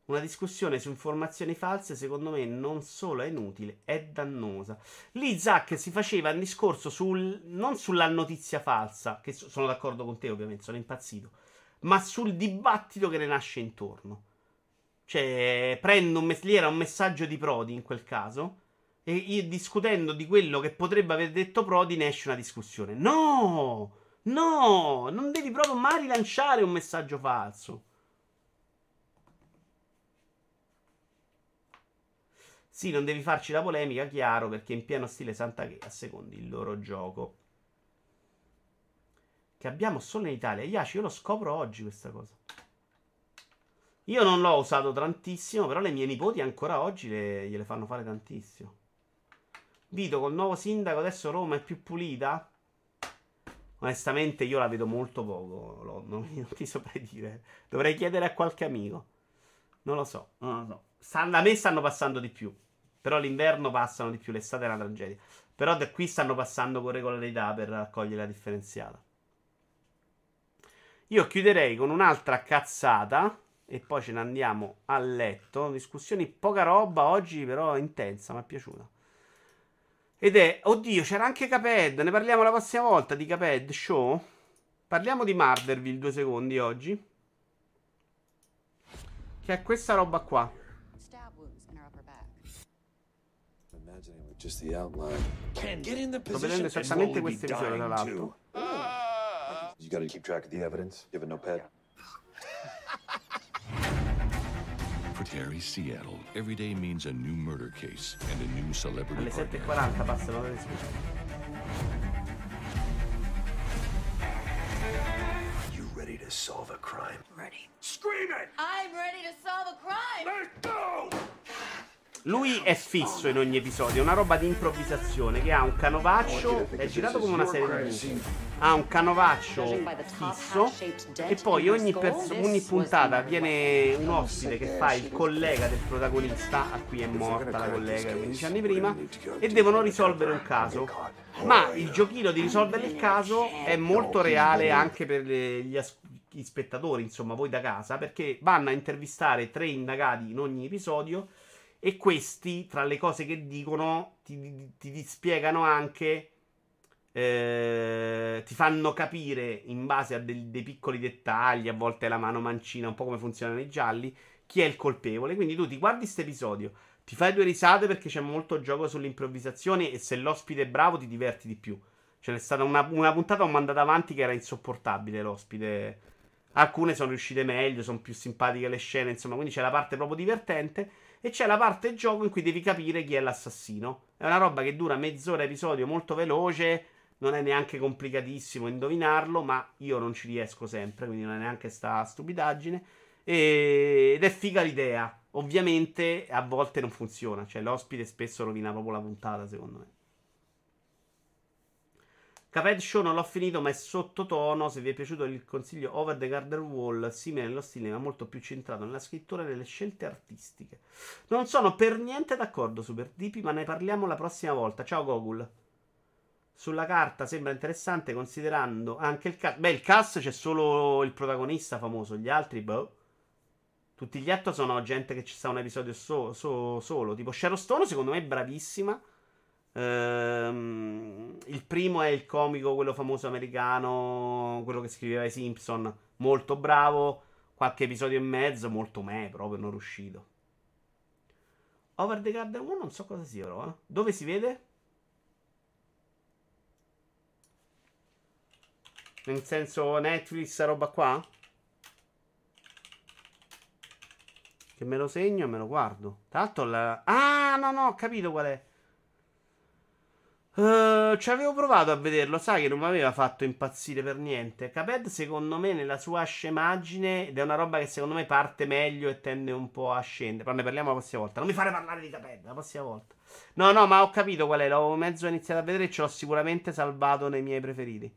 Una discussione su informazioni false, secondo me, non solo è inutile, è dannosa. Lì Zack si faceva un discorso sul, non sulla notizia falsa, che sono d'accordo con te, ovviamente, sono impazzito, ma sul dibattito che ne nasce intorno. Cioè, prendo un mess- un messaggio di Prodi in quel caso. E discutendo di quello che potrebbe aver detto Prodi, ne esce una discussione. No! No! Non devi proprio mai rilanciare un messaggio falso. Sì, non devi farci la polemica, chiaro, perché in pieno stile Santa che a secondi il loro gioco. Che abbiamo solo in Italia. Iaci, io lo scopro oggi questa cosa. Io non l'ho usato tantissimo, però le mie nipoti ancora oggi le, gliele fanno fare tantissimo. Vito, col nuovo sindaco adesso Roma è più pulita? Onestamente io la vedo molto poco, lo, non, non, ti saprei dire. Dovrei chiedere a qualche amico. Non lo so, non lo so. Stanno, a me stanno passando di più. Però l'inverno passano di più, l'estate è una tragedia. Però da qui stanno passando con regolarità per raccogliere la differenziata. Io chiuderei con un'altra cazzata e poi ce ne andiamo a letto. Discussioni poca roba oggi, però intensa, mi è piaciuta. Ed è, oddio, c'era anche Caped. Ne parliamo la prossima volta di Caped Show. Parliamo di Marderville due secondi oggi. Che è questa roba qua. Sto vedendo esattamente queste visioni, tra l'altro. You gotta keep track of the evidence. You have a notepad? For Terry Seattle. Every day means a new murder case and a new celebrity Alle 7.40 passano le scusa. You ready to solve a crime? Ready. Scream it! I'm ready to solve a crime. Let's go! Lui è fisso in ogni episodio, è una roba di improvvisazione che ha un canovaccio, è girato come una serie TV. Ha un canovaccio fisso e poi ogni, pers- ogni puntata viene un ospite che fa il collega del protagonista, a cui è morta la collega 15 anni prima, e devono risolvere un caso. Ma il giochino di risolvere il caso è molto reale anche per le- gli spettatori, insomma, voi da casa, perché vanno a intervistare tre indagati in ogni episodio e questi, tra le cose che dicono, ti, ti- ti spiegano anche, eh, ti fanno capire in base a del- dei piccoli dettagli, a volte la mano mancina, un po' come funzionano i gialli, chi è il colpevole. Quindi tu ti guardi questo episodio, ti fai due risate perché c'è molto gioco sull'improvvisazione e se l'ospite è bravo ti diverti di più. Ce n'è stata una, una puntata ho mandato avanti che era insopportabile l'ospite. Alcune sono riuscite meglio, sono più simpatiche le scene, insomma, quindi c'è la parte proprio divertente. E c'è la parte gioco in cui devi capire chi è l'assassino. È una roba che dura mezz'ora episodio molto veloce. Non è neanche complicatissimo indovinarlo, ma io non ci riesco sempre, quindi non è neanche sta stupidaggine. E- Ed è figa l'idea. Ovviamente a volte non funziona, cioè l'ospite spesso rovina proprio la puntata, secondo me. Cuphead Show non l'ho finito, ma è sottotono. Se vi è piaciuto il consiglio Over the Garden Wall, simile nello stile, ma molto più centrato nella scrittura e nelle scelte artistiche. Non sono per niente d'accordo, Super Dipi, ma ne parliamo la prossima volta. Ciao, Gogul. Sulla carta sembra interessante, considerando anche il cast. Beh, il cast c'è solo il protagonista famoso, gli altri, boh. Tutti gli altri sono gente che ci sta un episodio so- so- solo. Tipo Sharon Stone, secondo me, è bravissima. Ehm, il primo è il comico, quello famoso americano, quello che scriveva i Simpson, molto bravo. Qualche episodio e mezzo, molto me, proprio non riuscito. Over the Garden Wall non so cosa sia, però. eh. Dove si vede? Nel senso Netflix, roba qua? Che me lo segno e me lo guardo. L'altro, la... ah, no, no, ho capito qual è. Eh, ci avevo provato a vederlo, sai che non mi aveva fatto impazzire per niente. Caped, secondo me, nella sua scemaggine, ed è una roba che secondo me parte meglio e tende un po' a scendere. Però ne parliamo la prossima volta. Non mi fare parlare di Caped la prossima volta. No, no, ma ho capito qual è. L'ho mezzo iniziato a vedere e ce l'ho sicuramente salvato nei miei preferiti.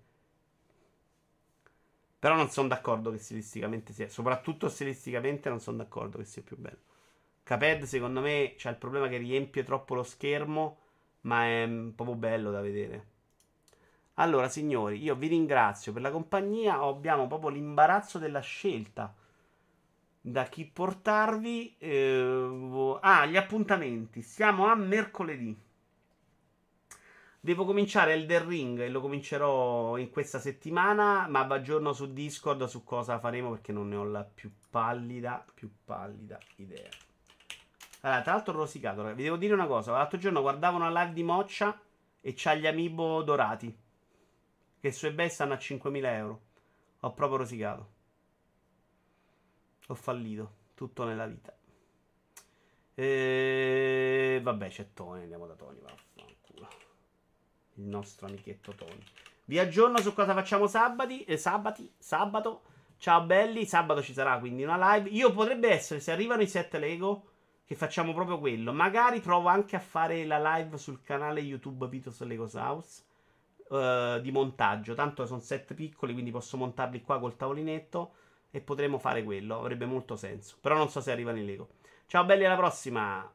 Però non sono d'accordo che stilisticamente sia. Soprattutto stilisticamente non sono d'accordo che sia più bello. Caped, secondo me, c'ha il problema che riempie troppo lo schermo. Ma è proprio bello da vedere. Allora, signori, io vi ringrazio per la compagnia. Abbiamo proprio l'imbarazzo della scelta. Da chi portarvi. eh, ah, gli appuntamenti. Siamo a mercoledì. Devo cominciare Elder Ring e lo comincerò in questa settimana, ma va aggiorno su Discord su cosa faremo perché non ne ho la più pallida, più pallida idea. Allora, tra l'altro ho rosicato, vi devo dire una cosa, l'altro giorno guardavo una live di Moccia e c'ha gli amiibo dorati, che su eBay stanno a 5.000 euro. Ho proprio rosicato. Ho fallito, tutto nella vita. E... Vabbè, c'è Tony, andiamo da Tony, vaffanculo il nostro amichetto Tony. Vi aggiorno su cosa facciamo sabati, eh, sabati, sabato. Ciao belli, sabato ci sarà quindi una live. Io potrebbe essere, se arrivano i 7 Lego, che facciamo proprio quello. Magari provo anche a fare la live sul canale YouTube Vitos Legos House eh, di montaggio. Tanto sono set piccoli, quindi posso montarli qua col tavolinetto e potremo fare quello. Avrebbe molto senso. Però non so se arrivano i Lego. Ciao belli, alla prossima.